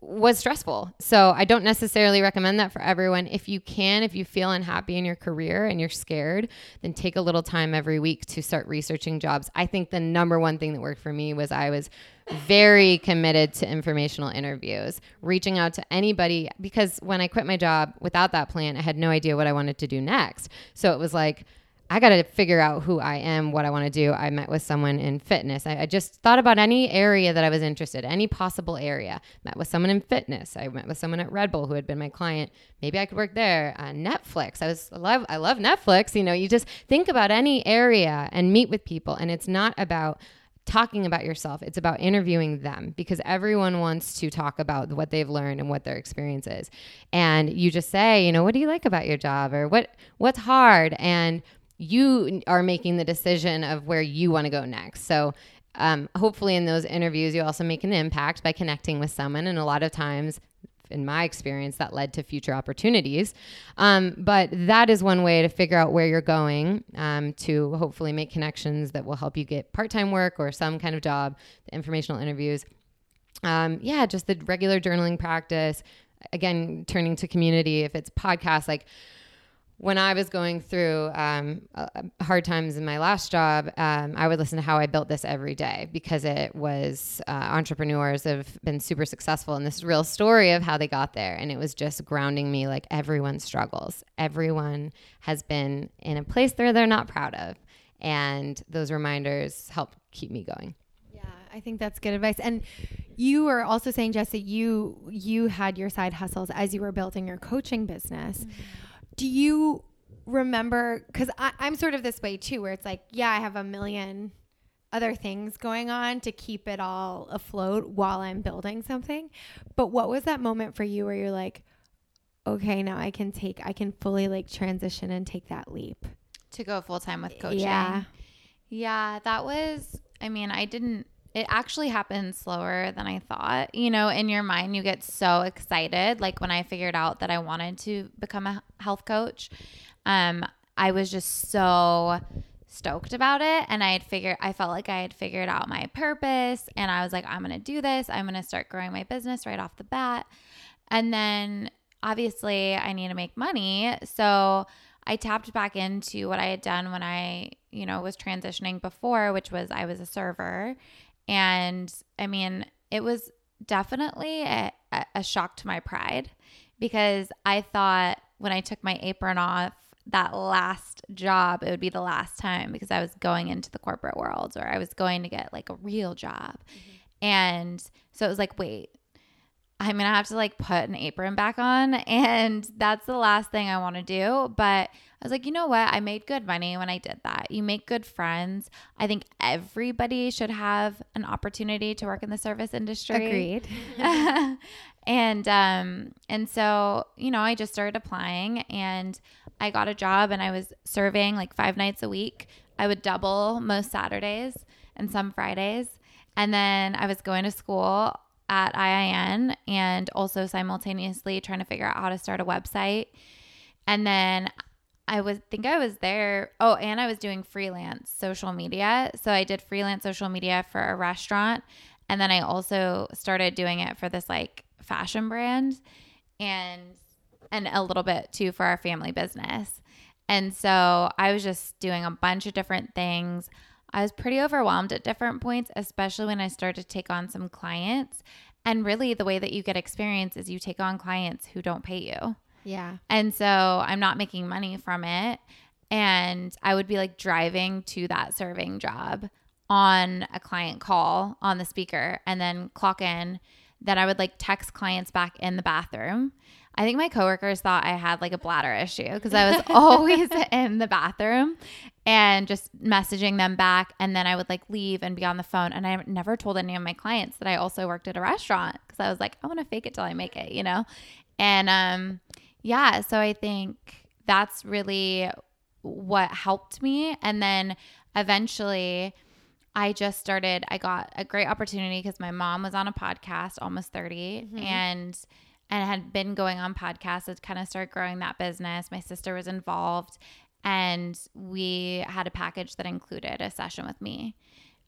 was stressful. So I don't necessarily recommend that for everyone. If you can, if you feel unhappy in your career and you're scared, then take a little time every week to start researching jobs. I think the number one thing that worked for me was I was very committed to informational interviews, reaching out to anybody because when I quit my job without that plan, I had no idea what I wanted to do next. So it was like I got to figure out who I am, what I want to do. I met with someone in fitness. I, I, just thought about any area that I was interested, any possible area. Met with someone in fitness. I met with someone at Red Bull who had been my client. Maybe I could work there. Uh, Netflix. I was I love I love Netflix. You know, you just think about any area and meet with people, and it's not about talking about yourself. It's about interviewing them because everyone wants to talk about what they've learned and what their experience is. And you just say, you know, what do you like about your job or what what's hard and you are making the decision of where you want to go next. So, um, hopefully, in those interviews, you also make an impact by connecting with someone. And a lot of times, in my experience, that led to future opportunities. Um, but that is one way to figure out where you're going um, to hopefully make connections that will help you get part time work or some kind of job, the informational interviews. Um, yeah, just the regular journaling practice. Again, turning to community. If it's podcasts, like when I was going through um, uh, hard times in my last job, um, I would listen to How I Built This every day because it was uh, entrepreneurs have been super successful in this real story of how they got there. And it was just grounding me like everyone struggles. Everyone has been in a place where they're not proud of. And those reminders help keep me going. Yeah, I think that's good advice. And you were also saying, Jesse, you you had your side hustles as you were building your coaching business. Do you remember? Because I'm sort of this way too, where it's like, yeah, I have a million other things going on to keep it all afloat while I'm building something. But what was that moment for you where you're like, okay, now I can take, I can fully like transition and take that leap? to go full time with coaching. Yeah. Yeah, that was, I mean, I didn't, it actually happened slower than I thought. You know, in your mind, you get so excited. Like when I figured out that I wanted to become a health coach, um, I was just so stoked about it and I had figured I felt like I had figured out my purpose and I was like I'm going to do this. I'm going to start growing my business right off the bat. And then obviously I need to make money. So I tapped back into what I had done when I, you know, was transitioning before, which was I was a server. And I mean, it was definitely a, a shock to my pride because I thought when I took my apron off that last job, it would be the last time because I was going into the corporate world or I was going to get like a real job. Mm-hmm. And so it was like, wait, I'm going to have to like put an apron back on. And that's the last thing I want to do. But I was like, you know what? I made good money when I did that. You make good friends. I think everybody should have an opportunity to work in the service industry. Agreed. and um and so, you know, I just started applying and I got a job and I was serving like 5 nights a week. I would double most Saturdays and some Fridays. And then I was going to school at IIN and also simultaneously trying to figure out how to start a website. And then I was think I was there. Oh, and I was doing freelance social media. So I did freelance social media for a restaurant and then I also started doing it for this like fashion brand and and a little bit too for our family business. And so I was just doing a bunch of different things. I was pretty overwhelmed at different points, especially when I started to take on some clients. And really, the way that you get experience is you take on clients who don't pay you. Yeah. And so I'm not making money from it. And I would be like driving to that serving job on a client call on the speaker and then clock in. Then I would like text clients back in the bathroom I think my coworkers thought I had like a bladder issue because I was always in the bathroom and just messaging them back. And then I would like leave and be on the phone. And I never told any of my clients that I also worked at a restaurant because I was like, I want to fake it till I make it, you know? And um, yeah, so I think that's really what helped me. And then eventually, I just started, I got a great opportunity because my mom was on a podcast, almost 30, mm-hmm. and and had been going on podcasts to kind of start growing that business. My sister was involved and we had a package that included a session with me.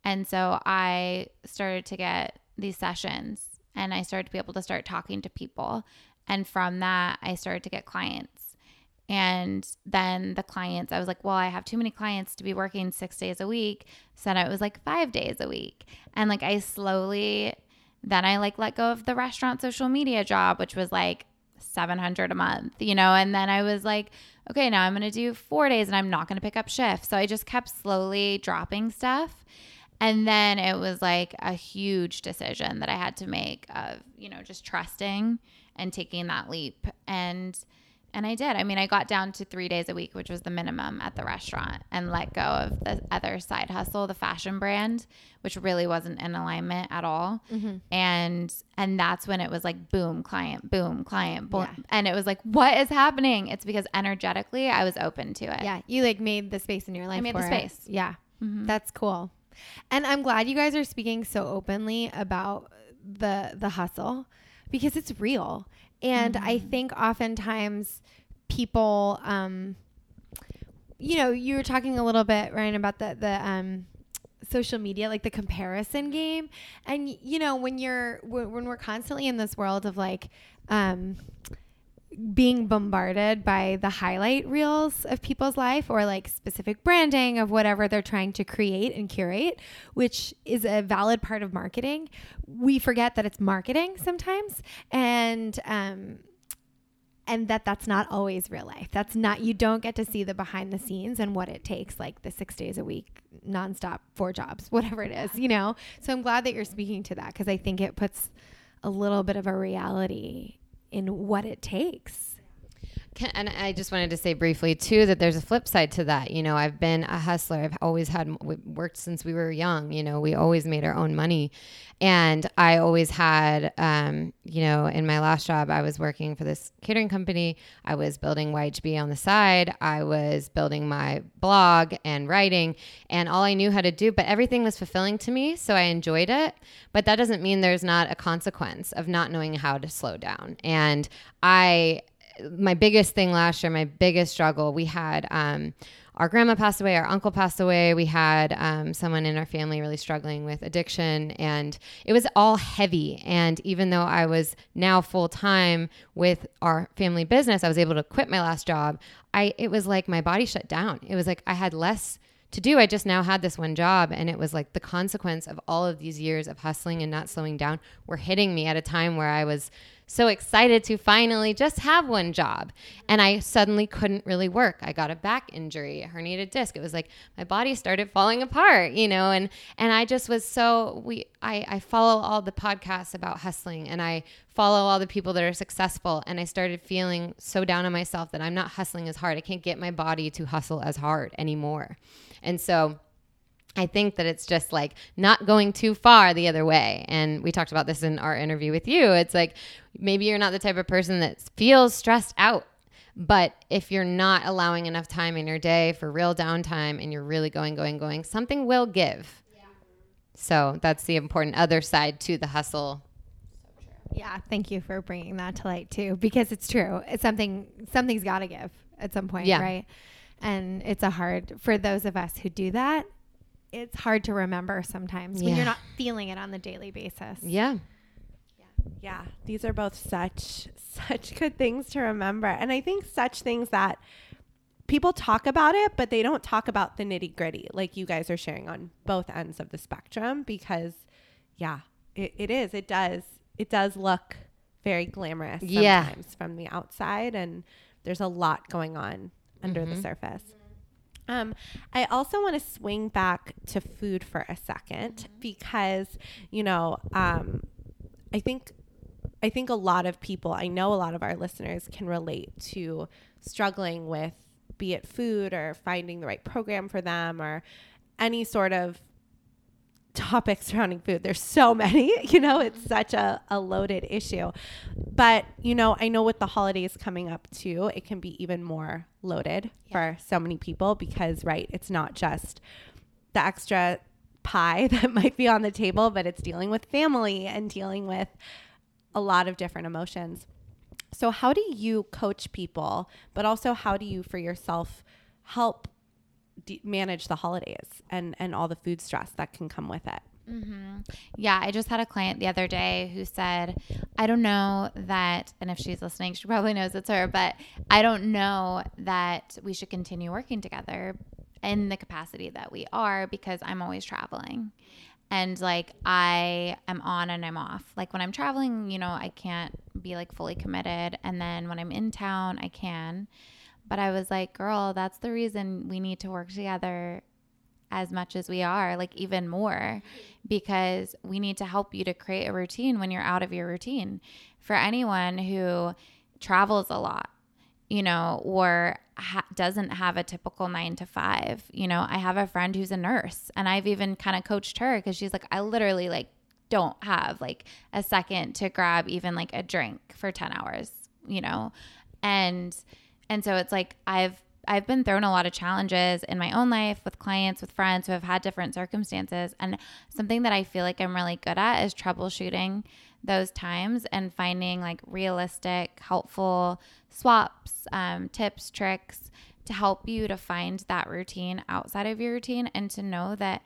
And so I started to get these sessions and I started to be able to start talking to people. And from that, I started to get clients. And then the clients, I was like, well, I have too many clients to be working six days a week. So then it was like five days a week. And like I slowly then I like let go of the restaurant social media job, which was like 700 a month, you know, and then I was like, okay, now I'm going to do 4 days and I'm not going to pick up shifts. So I just kept slowly dropping stuff. And then it was like a huge decision that I had to make of, you know, just trusting and taking that leap. And and I did. I mean, I got down to three days a week, which was the minimum at the restaurant, and let go of the other side hustle, the fashion brand, which really wasn't in alignment at all. Mm-hmm. And and that's when it was like boom, client, boom, client, boom, yeah. and it was like, what is happening? It's because energetically, I was open to it. Yeah, you like made the space in your life. I made the space. It. Yeah, mm-hmm. that's cool. And I'm glad you guys are speaking so openly about the the hustle because it's real and mm-hmm. I think oftentimes people, um, you know, you were talking a little bit, Ryan, about the, the, um, social media like the comparison game and you know when you're when, when we're constantly in this world of like um being bombarded by the highlight reels of people's life or like specific branding of whatever they're trying to create and curate, which is a valid part of marketing. We forget that it's marketing sometimes. And, um, and that that's not always real life. That's not you don't get to see the behind the scenes and what it takes, like the six days a week, nonstop, four jobs, whatever it is, you know. So I'm glad that you're speaking to that because I think it puts a little bit of a reality in what it takes. And I just wanted to say briefly too that there's a flip side to that. You know, I've been a hustler. I've always had worked since we were young. You know, we always made our own money, and I always had. Um, you know, in my last job, I was working for this catering company. I was building YHB on the side. I was building my blog and writing, and all I knew how to do. But everything was fulfilling to me, so I enjoyed it. But that doesn't mean there's not a consequence of not knowing how to slow down. And I my biggest thing last year, my biggest struggle, we had um, our grandma passed away, our uncle passed away. We had um, someone in our family really struggling with addiction, and it was all heavy. And even though I was now full time with our family business, I was able to quit my last job. I it was like my body shut down. It was like I had less to do. I just now had this one job, and it was like the consequence of all of these years of hustling and not slowing down were hitting me at a time where I was so excited to finally just have one job. And I suddenly couldn't really work. I got a back injury, a herniated disc. It was like my body started falling apart, you know, and and I just was so we I, I follow all the podcasts about hustling and I follow all the people that are successful and I started feeling so down on myself that I'm not hustling as hard. I can't get my body to hustle as hard anymore. And so I think that it's just like not going too far the other way. And we talked about this in our interview with you. It's like maybe you're not the type of person that feels stressed out. But if you're not allowing enough time in your day for real downtime and you're really going, going, going, something will give. Yeah. So that's the important other side to the hustle. Yeah, thank you for bringing that to light too, because it's true. It's something something's got to give at some point, yeah. right? And it's a hard for those of us who do that it's hard to remember sometimes when you're not feeling it on the daily basis. Yeah. Yeah, these are both such such good things to remember. And I think such things that people talk about it, but they don't talk about the nitty-gritty like you guys are sharing on both ends of the spectrum because yeah, it, it is. It does it does look very glamorous sometimes yeah. from the outside and there's a lot going on under mm-hmm. the surface. Um, I also want to swing back to food for a 2nd mm-hmm. because, you know, um, I think I think a lot of people, I know a lot of our listeners can relate to struggling with be it food or finding the right program for them or any sort of topics surrounding food. There's so many, you know, it's such a, a loaded issue. But, you know, I know with the holidays coming up too, it can be even more loaded yeah. for so many people because, right, it's not just the extra pie that might be on the table, but it's dealing with family and dealing with a lot of different emotions. So, how do you coach people, but also how do you for yourself help manage the holidays and and all the food stress that can come with it. Mm-hmm. Yeah, I just had a client the other day who said, I don't know that, and if she's listening, she probably knows it's her, but I don't know that we should continue working together in the capacity that we are because I'm always traveling. And like I am on and I'm off. Like when I'm traveling, you know, I can't be like fully committed. And then when I'm in town, I can. But I was like, girl, that's the reason we need to work together as much as we are, like even more, because we need to help you to create a routine when you're out of your routine. For anyone who travels a lot, you know, or ha- doesn't have a typical nine to five, you know, I have a friend who's a nurse and I've even kind of coached her because she's like, I literally like don't have like a second to grab even like a drink for 10 hours, you know, and and so it's like I've I've been thrown a lot of challenges in my own life with clients, with friends who have had different circumstances. And something that I feel like I'm really good at is troubleshooting those times and finding like realistic, helpful swaps, um, tips, tricks to help you to find that routine outside of your routine and to know that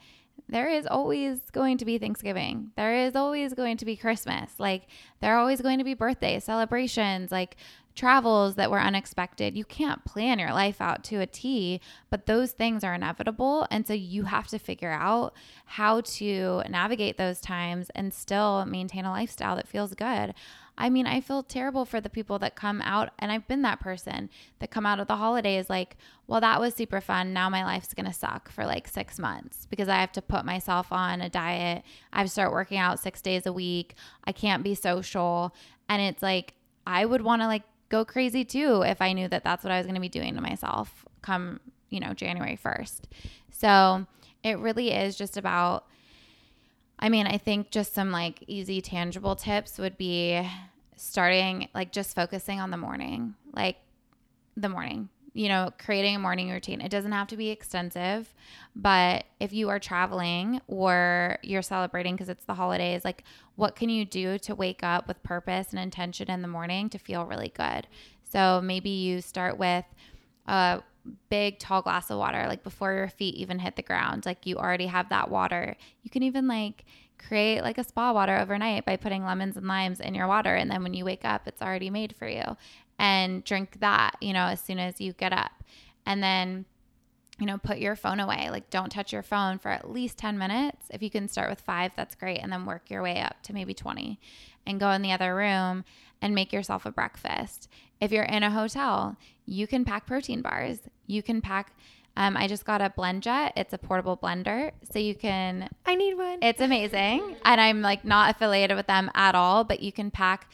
there is always going to be Thanksgiving. There is always going to be Christmas. Like, there are always going to be birthday celebrations. Like, travels that were unexpected. You can't plan your life out to a T, but those things are inevitable. And so you have to figure out how to navigate those times and still maintain a lifestyle that feels good. I mean, I feel terrible for the people that come out, and I've been that person that come out of the holidays like, well, that was super fun. Now my life's going to suck for like six months because I have to put myself on a diet. I start working out six days a week. I can't be social. And it's like, I would want to like go crazy too if I knew that that's what I was going to be doing to myself come, you know, January 1st. So it really is just about, I mean, I think just some like easy, tangible tips would be starting, like just focusing on the morning, like the morning you know, creating a morning routine. It doesn't have to be extensive, but if you are traveling or you're celebrating because it's the holidays, like what can you do to wake up with purpose and intention in the morning to feel really good? So maybe you start with a big tall glass of water like before your feet even hit the ground like you already have that water you can even like create like a spa water overnight by putting lemons and limes in your water and then when you wake up it's already made for you and drink that you know as soon as you get up and then you know put your phone away like don't touch your phone for at least 10 minutes if you can start with 5 that's great and then work your way up to maybe 20 and go in the other room and make yourself a breakfast if you're in a hotel you can pack protein bars you can pack um, I just got a BlendJet. It's a portable blender, so you can. I need one. It's amazing, and I'm like not affiliated with them at all. But you can pack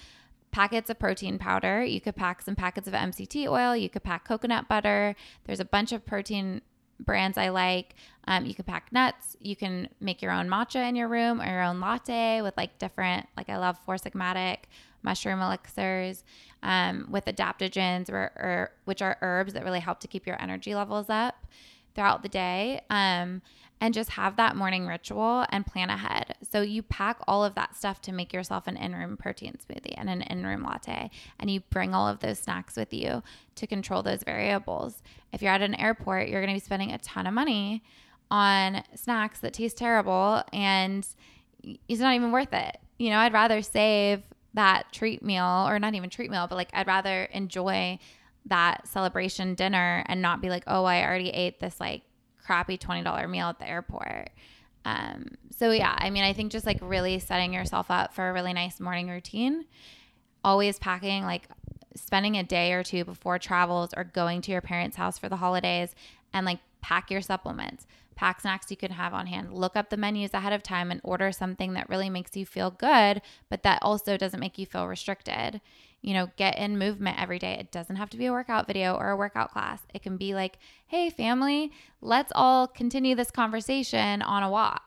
packets of protein powder. You could pack some packets of MCT oil. You could pack coconut butter. There's a bunch of protein brands I like. Um, you can pack nuts. You can make your own matcha in your room or your own latte with like different, like I love Four Sigmatic mushroom elixirs um, with adaptogens, or, or, which are herbs that really help to keep your energy levels up throughout the day. Um, and just have that morning ritual and plan ahead. So you pack all of that stuff to make yourself an in-room protein smoothie and an in-room latte and you bring all of those snacks with you to control those variables. If you're at an airport, you're going to be spending a ton of money on snacks that taste terrible and it's not even worth it. You know, I'd rather save that treat meal or not even treat meal, but like I'd rather enjoy that celebration dinner and not be like, oh, I already ate this like crappy $20 meal at the airport. Um, so yeah, I mean, I think just like really setting yourself up for a really nice morning routine, always packing like spending a day or two before travels or going to your parents' house for the holidays and like pack your supplements pack snacks you can have on hand. Look up the menus ahead of time and order something that really makes you feel good, but that also doesn't make you feel restricted. You know, get in movement every day. It doesn't have to be a workout video or a workout class. It can be like, hey, family, let's all continue this conversation on a walk.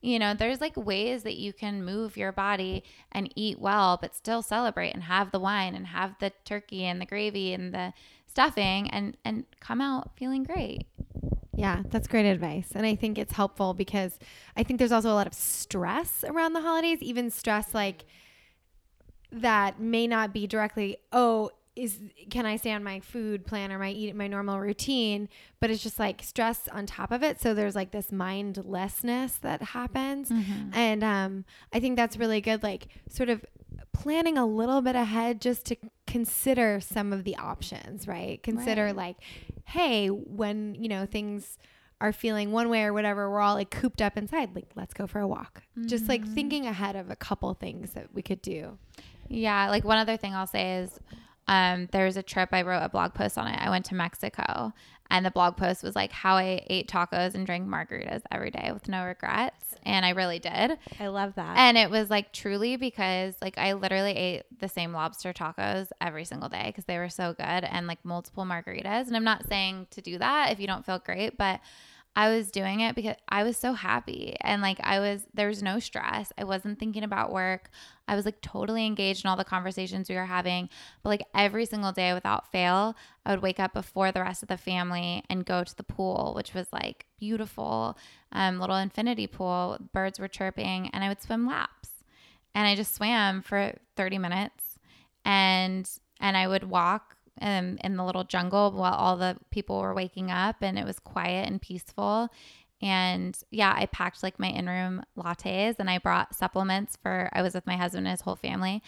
You know, there's like ways that you can move your body and eat well, but still celebrate and have the wine and have the turkey and the gravy and the stuffing and and come out feeling great. Yeah, that's great advice. And I think it's helpful because I think there's also a lot of stress around the holidays, even stress like that may not be directly, oh, is can I stay on my food plan or my eat my normal routine, but it's just like stress on top of it. So there's like this mindlessness that happens. Mm-hmm. And um I think that's really good like sort of planning a little bit ahead just to consider some of the options, right? Consider right. like, hey, when, you know, things are feeling one way or whatever, we're all like cooped up inside, like, let's go for a walk. Mm-hmm. Just like mm-hmm. thinking ahead of a couple things that we could do. Yeah. Like one other thing I'll say is um, there was a trip, I wrote a blog post on it. I went to Mexico and the blog post was like how I ate tacos and drank margaritas every day with no regrets. And I really did. I love that. And it was like truly because like I literally ate the same lobster tacos every single day because they were so good and like multiple margaritas. And I'm not saying to do that if you don't feel great, but I was doing it because I was so happy and like I was there was no stress. I wasn't thinking about work. I was like totally engaged in all the conversations we were having. But like every single day without fail, I would wake up before the rest of the family and go to the pool, which was like beautiful, um, little infinity pool. Birds were chirping and I would swim laps. And I just swam for 30 minutes and and I would walk um, in the little jungle while all the people were waking up and it was quiet and peaceful. And yeah, I packed like my in room lattes and I brought supplements for, I was with my husband and his whole family.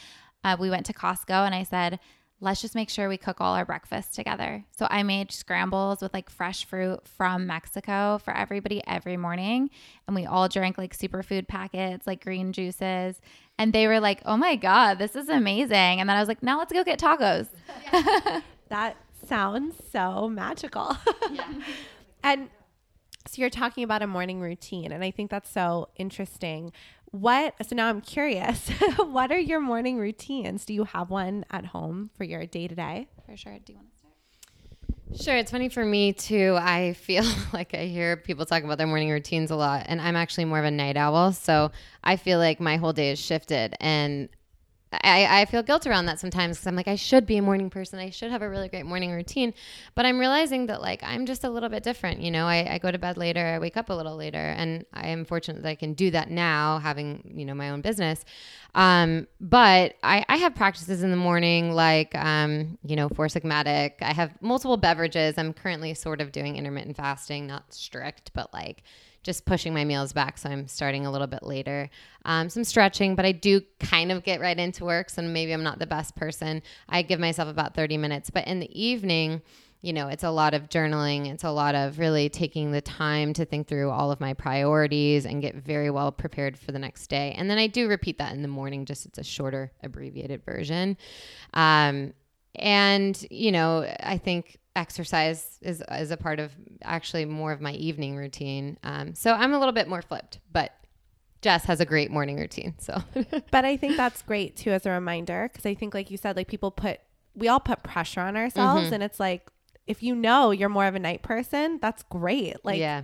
Uh, we went to Costco and I said, let's just make sure we cook all our breakfast together. So I made scrambles with like fresh fruit from Mexico for everybody every morning. And we all drank like superfood packets, like green juices. And they were like, oh my God, this is amazing. And then I was like, now let's go get tacos. that sounds so magical. yeah. and so you're talking about a morning routine. And I think that's so interesting. What, so now I'm curious, what are your morning routines? Do you have one at home for your day to day? For sure. Do you want to? Sure. It's funny for me too. I feel like I hear people talk about their morning routines a lot, and I'm actually more of a night owl. So I feel like my whole day is shifted. And I, I feel guilt around that sometimes because I'm like, I should be a morning person. I should have a really great morning routine. But I'm realizing that like I'm just a little bit different. You know, I, I go to bed later, I wake up a little later, and I am fortunate that I can do that now, having, you know, my own business. Um, but I, I have practices in the morning, like, um, you know, Four Sigmatic. I have multiple beverages. I'm currently sort of doing intermittent fasting, not strict, but like, just pushing my meals back. So I'm starting a little bit later. Um, some stretching, but I do kind of get right into work. So maybe I'm not the best person. I give myself about 30 minutes. But in the evening, you know, it's a lot of journaling. It's a lot of really taking the time to think through all of my priorities and get very well prepared for the next day. And then I do repeat that in the morning, just it's a shorter, abbreviated version. Um, and, you know, I think exercise is is a part of actually more of my evening routine. Um, so I'm a little bit more flipped, but Jess has a great morning routine. So, but I think that's great too as a reminder because I think, like you said, like people put we all put pressure on ourselves, mm-hmm. and it's like if you know you're more of a night person, that's great. Like, yeah,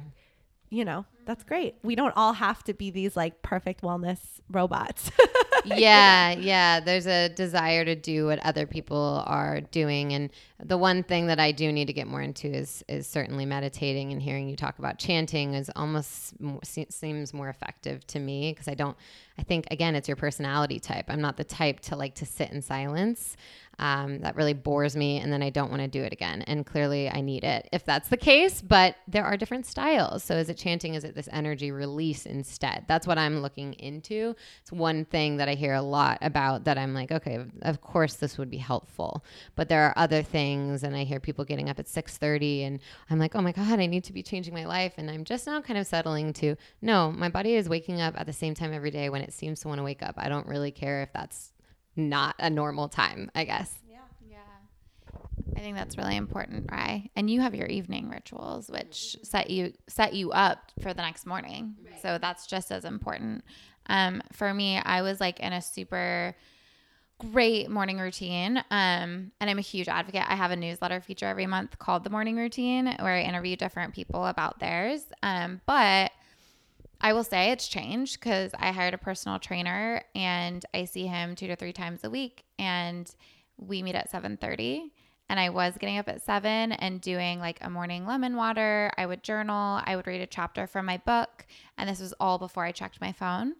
you know, that's great. We don't all have to be these like perfect wellness robots. yeah, yeah. There's a desire to do what other people are doing, and the one thing that I do need to get more into is is certainly meditating. And hearing you talk about chanting is almost seems more effective to me because I don't. I think again, it's your personality type. I'm not the type to like to sit in silence. Um, that really bores me, and then I don't want to do it again. And clearly, I need it if that's the case. But there are different styles. So, is it chanting? Is it this energy release instead? That's what I'm looking into. It's one thing that I hear a lot about that I'm like, okay, of course this would be helpful. But there are other things, and I hear people getting up at 6:30, and I'm like, oh my god, I need to be changing my life. And I'm just now kind of settling to no, my body is waking up at the same time every day when it seems to want to wake up. I don't really care if that's not a normal time, I guess. Yeah. Yeah. I think that's really important, right? And you have your evening rituals which set you set you up for the next morning. Right. So that's just as important. Um, for me, I was like in a super great morning routine. Um, and I'm a huge advocate. I have a newsletter feature every month called The Morning Routine where I interview different people about theirs. Um, but I will say it's changed because I hired a personal trainer and I see him two to three times a week and we meet at 7:30 and I was getting up at 7 and doing like a morning lemon water. I would journal, I would read a chapter from my book, and this was all before I checked my phone.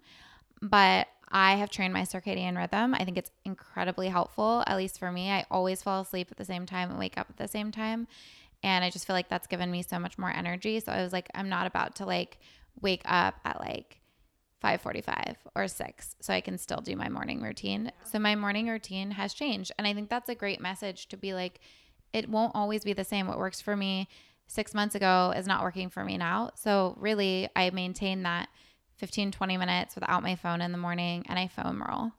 But I have trained my circadian rhythm. I think it's incredibly helpful, at least for me. I always fall asleep at the same time and wake up at the same time. And I just feel like that's given me so much more energy. So I was like, I'm not about to like wake up at like 5:45 or 6 so I can still do my morning routine. So my morning routine has changed and I think that's a great message to be like it won't always be the same what works for me 6 months ago is not working for me now. So really I maintain that 15 20 minutes without my phone in the morning and I foam roll.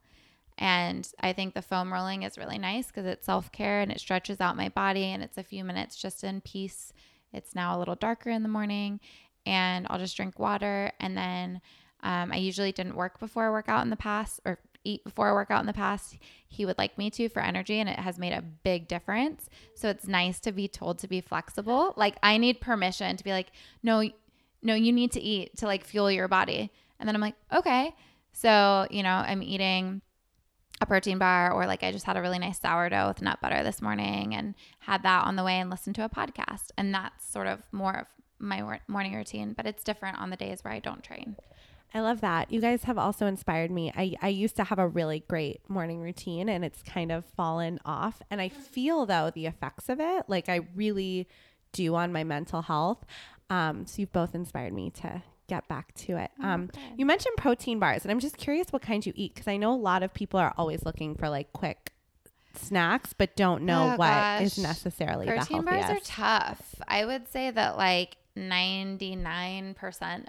And I think the foam rolling is really nice because it's self care and it stretches out my body and it's a few minutes just in peace. It's now a little darker in the morning and I'll just drink water. And then um, I usually didn't work before I work out in the past or eat before I work out in the past. He would like me to for energy, and it has made a big difference. So it's nice to be told to be flexible. Like I need permission to be like, no, no, you need to eat to like fuel your body. And then I'm like, okay. So, you know, I'm eating a protein bar or like I just had a really nice sourdough with nut butter this morning and had that on the way and listened to a podcast. And that's sort of more of my morning routine, but it's different on the days where I don't train. I love that. You guys have also inspired me. I, I used to have a really great morning routine and it's kind of fallen off. And I feel, though, the effects of it. Like I really do on my mental health. Um, so you've both inspired me to get back to it. Oh, um, you mentioned protein bars, and I'm just curious what kind you eat because I know a lot of people are always looking for like quick snacks, but don't know oh, what gosh. is necessarily protein the healthiest. bars are tough. I would say that like 99%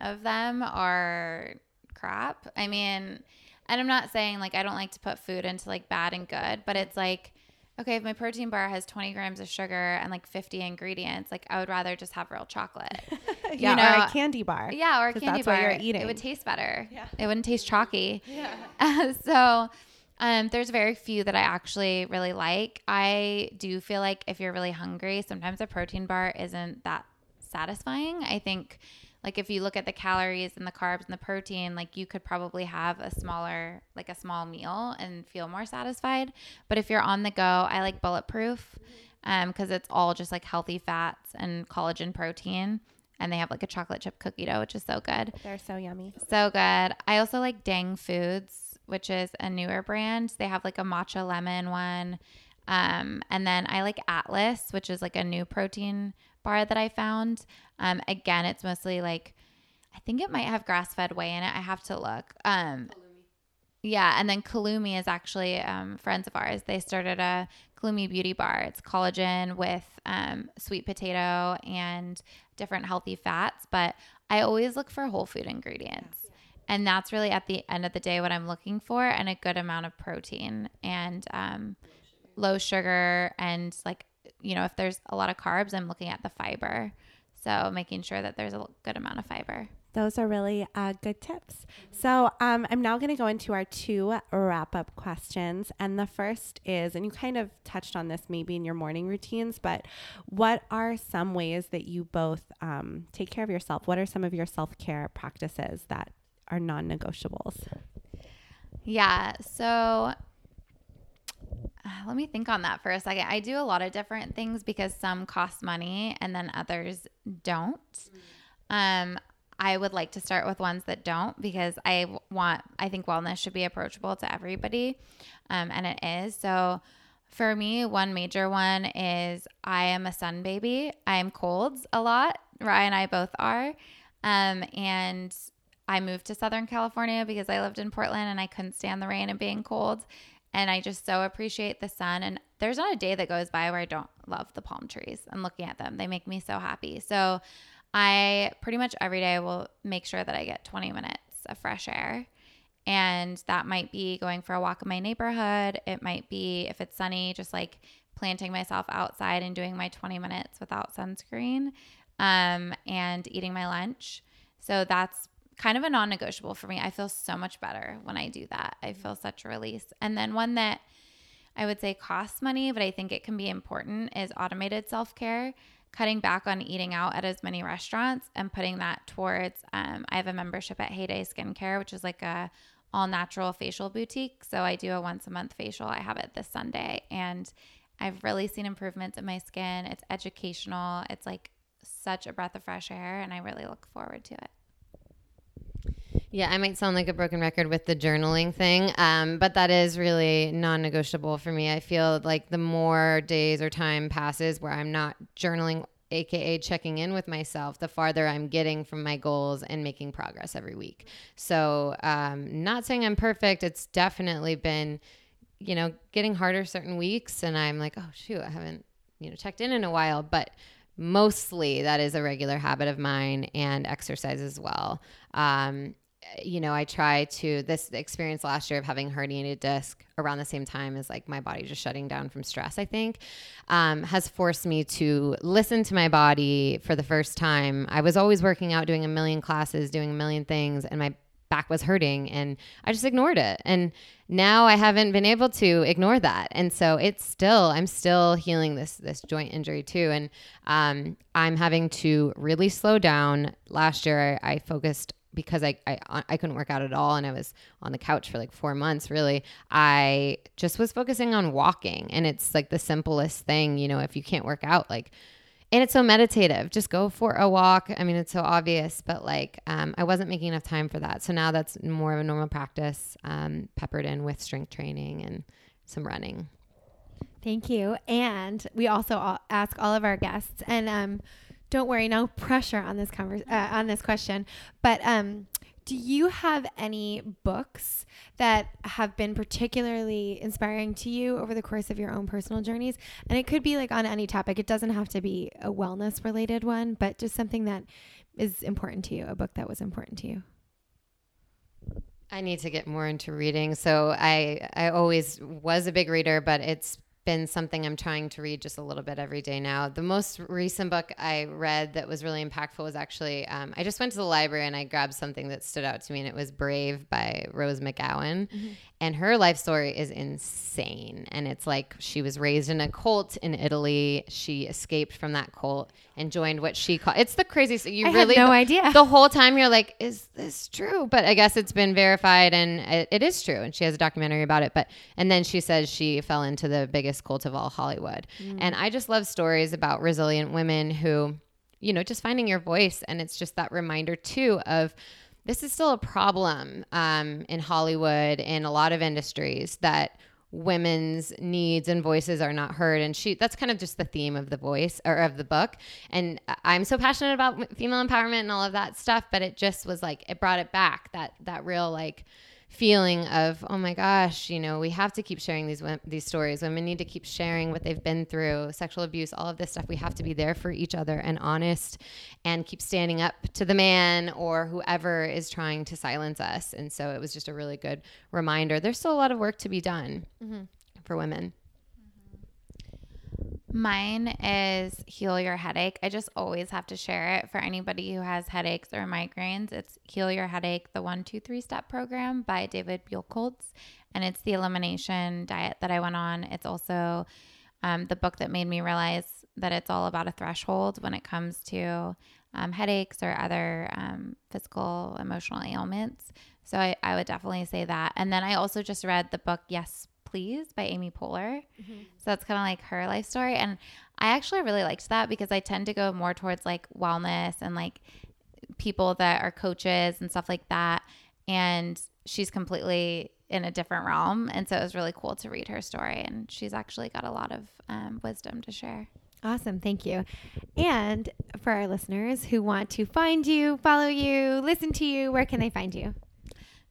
of them are crap. I mean, and I'm not saying like I don't like to put food into like bad and good, but it's like, okay, if my protein bar has 20 grams of sugar and like 50 ingredients, like I would rather just have real chocolate. yeah, you know? or a candy bar. Yeah, or a candy bar. you're eating. It would taste better. Yeah. It wouldn't taste chalky. Yeah. so, um, there's very few that I actually really like. I do feel like if you're really hungry, sometimes a protein bar isn't that satisfying. I think like if you look at the calories and the carbs and the protein, like you could probably have a smaller, like a small meal and feel more satisfied. But if you're on the go, I like bulletproof um because it's all just like healthy fats and collagen protein. And they have like a chocolate chip cookie dough, which is so good. They're so yummy. So good. I also like Dang Foods, which is a newer brand. They have like a matcha lemon one. Um, and then I like Atlas, which is like a new protein bar that I found. Um, again, it's mostly like, I think it might have grass fed whey in it. I have to look. Um, yeah, and then Kalumi is actually um, friends of ours. They started a Kalumi Beauty Bar. It's collagen with um, sweet potato and different healthy fats. But I always look for whole food ingredients. And that's really at the end of the day what I'm looking for, and a good amount of protein and um, low sugar. And like, you know, if there's a lot of carbs, I'm looking at the fiber. So making sure that there's a good amount of fiber. Those are really uh, good tips. So um, I'm now going to go into our two wrap up questions. And the first is, and you kind of touched on this maybe in your morning routines, but what are some ways that you both um, take care of yourself? What are some of your self care practices that are non negotiables? Yeah. So let me think on that for a second. I do a lot of different things because some cost money and then others don't. Um, I would like to start with ones that don't because I want, I think wellness should be approachable to everybody. Um, and it is. So for me, one major one is I am a sun baby. I am colds a lot. Ryan and I both are. Um, and I moved to Southern California because I lived in Portland and I couldn't stand the rain and being cold. And I just so appreciate the sun. And there's not a day that goes by where I don't love the palm trees and looking at them. They make me so happy. So I pretty much every day will make sure that I get 20 minutes of fresh air. And that might be going for a walk in my neighborhood. It might be, if it's sunny, just like planting myself outside and doing my 20 minutes without sunscreen um, and eating my lunch. So that's kind of a non negotiable for me. I feel so much better when I do that. I feel such a release. And then one that I would say costs money, but I think it can be important is automated self care. Cutting back on eating out at as many restaurants and putting that towards. Um, I have a membership at Heyday Skincare, which is like a all natural facial boutique. So I do a once a month facial. I have it this Sunday, and I've really seen improvements in my skin. It's educational. It's like such a breath of fresh air, and I really look forward to it. Yeah, I might sound like a broken record with the journaling thing, um, but that is really non negotiable for me. I feel like the more days or time passes where I'm not journaling, aka checking in with myself, the farther I'm getting from my goals and making progress every week. So, um, not saying I'm perfect, it's definitely been, you know, getting harder certain weeks, and I'm like, oh, shoot, I haven't, you know, checked in in a while, but mostly that is a regular habit of mine and exercise as well. Um, you know, I try to this experience last year of having herniated disc around the same time as like my body just shutting down from stress, I think, um, has forced me to listen to my body for the first time. I was always working out, doing a million classes, doing a million things, and my back was hurting and I just ignored it. And now I haven't been able to ignore that. And so it's still, I'm still healing this, this joint injury too. And um, I'm having to really slow down. Last year, I, I focused because I, I I couldn't work out at all and I was on the couch for like 4 months really I just was focusing on walking. And it's like the simplest thing you know if you can't work out like and it's so meditative. Just go for a walk. I mean it's so obvious but like um, I wasn't making enough time for that. So now that's more of a normal practice um, peppered in with strength training and some running. Thank you. And we also ask all of our guests, and um, don't worry, no pressure on this convers- uh, on this question. But um, do you have any books that have been particularly inspiring to you over the course of your own personal journeys? And it could be like on any topic. It doesn't have to be a wellness related one, but just something that is important to you, a book that was important to you. I need to get more into reading. So I I always was a big reader, but it's been something I'm trying to read just a little bit every day now. The most recent book I read that was really impactful was actually um, I just went to the library and I grabbed something that stood out to me, and it was Brave by Rose McGowan. Mm-hmm. And her life story is insane. And it's like she was raised in a cult in Italy. She escaped from that cult and joined what she called it's the craziest. You I really no the, idea. The whole time you're like, is this true? But I guess it's been verified and it, it is true. And she has a documentary about it. But and then she says she fell into the biggest cult of all Hollywood. Mm. And I just love stories about resilient women who, you know, just finding your voice. And it's just that reminder too of this is still a problem um, in Hollywood in a lot of industries that women's needs and voices are not heard. And she that's kind of just the theme of the voice or of the book. And i'm so passionate about female empowerment and all of that stuff but it just was like it brought it back that that real like feeling of oh my gosh you know we have to keep sharing these these stories. Women need to keep sharing what they've been through sexual abuse all of this stuff. We have to be there for each other and honest and keep standing up to the man or whoever is trying to silence us. And so it was just a really good reminder. There's still a lot of work to be done mm-hmm. for women Mine is Heal Your Headache. I just always have to share it for anybody who has headaches or migraines. It's Heal Your Headache, the one, two, three step program by David Buchholz. And it's the elimination diet that I went on. It's also um, the book that made me realize that it's all about a threshold when it comes to um, headaches or other um, physical, emotional ailments. So I, I would definitely say that. And then I also just read the book Yes, Please by Amy Poehler. Mm-hmm. So that's kind of like her life story. And I actually really liked that because I tend to go more towards like wellness and like people that are coaches and stuff like that. And she's completely in a different realm. And so it was really cool to read her story. And she's actually got a lot of um, wisdom to share. Awesome. Thank you. And for our listeners who want to find you, follow you, listen to you, where can they find you?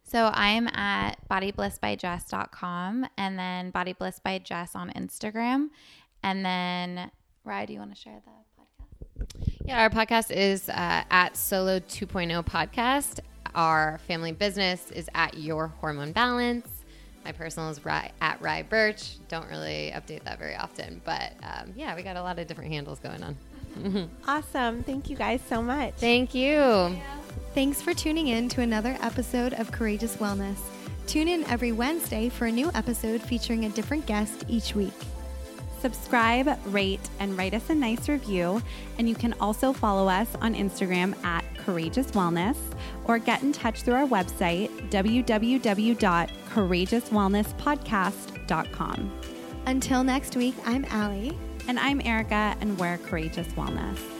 So I'm at bodyblissbyjess.com and then bodyblissbyjess on Instagram. And then, Rye, do you want to share the podcast? Yeah, our podcast is uh, at Solo 2.0 Podcast. Our family business is at Your Hormone Balance. My personal is Rye, at Rye Birch. Don't really update that very often, but um, yeah, we got a lot of different handles going on. awesome. Thank you guys so much. Thank you. Thanks for tuning in to another episode of Courageous Wellness. Tune in every Wednesday for a new episode featuring a different guest each week. Subscribe, rate, and write us a nice review. And you can also follow us on Instagram at Courageous Wellness or get in touch through our website, www.courageouswellnesspodcast.com. Until next week, I'm Allie. And I'm Erica, and we're Courageous Wellness.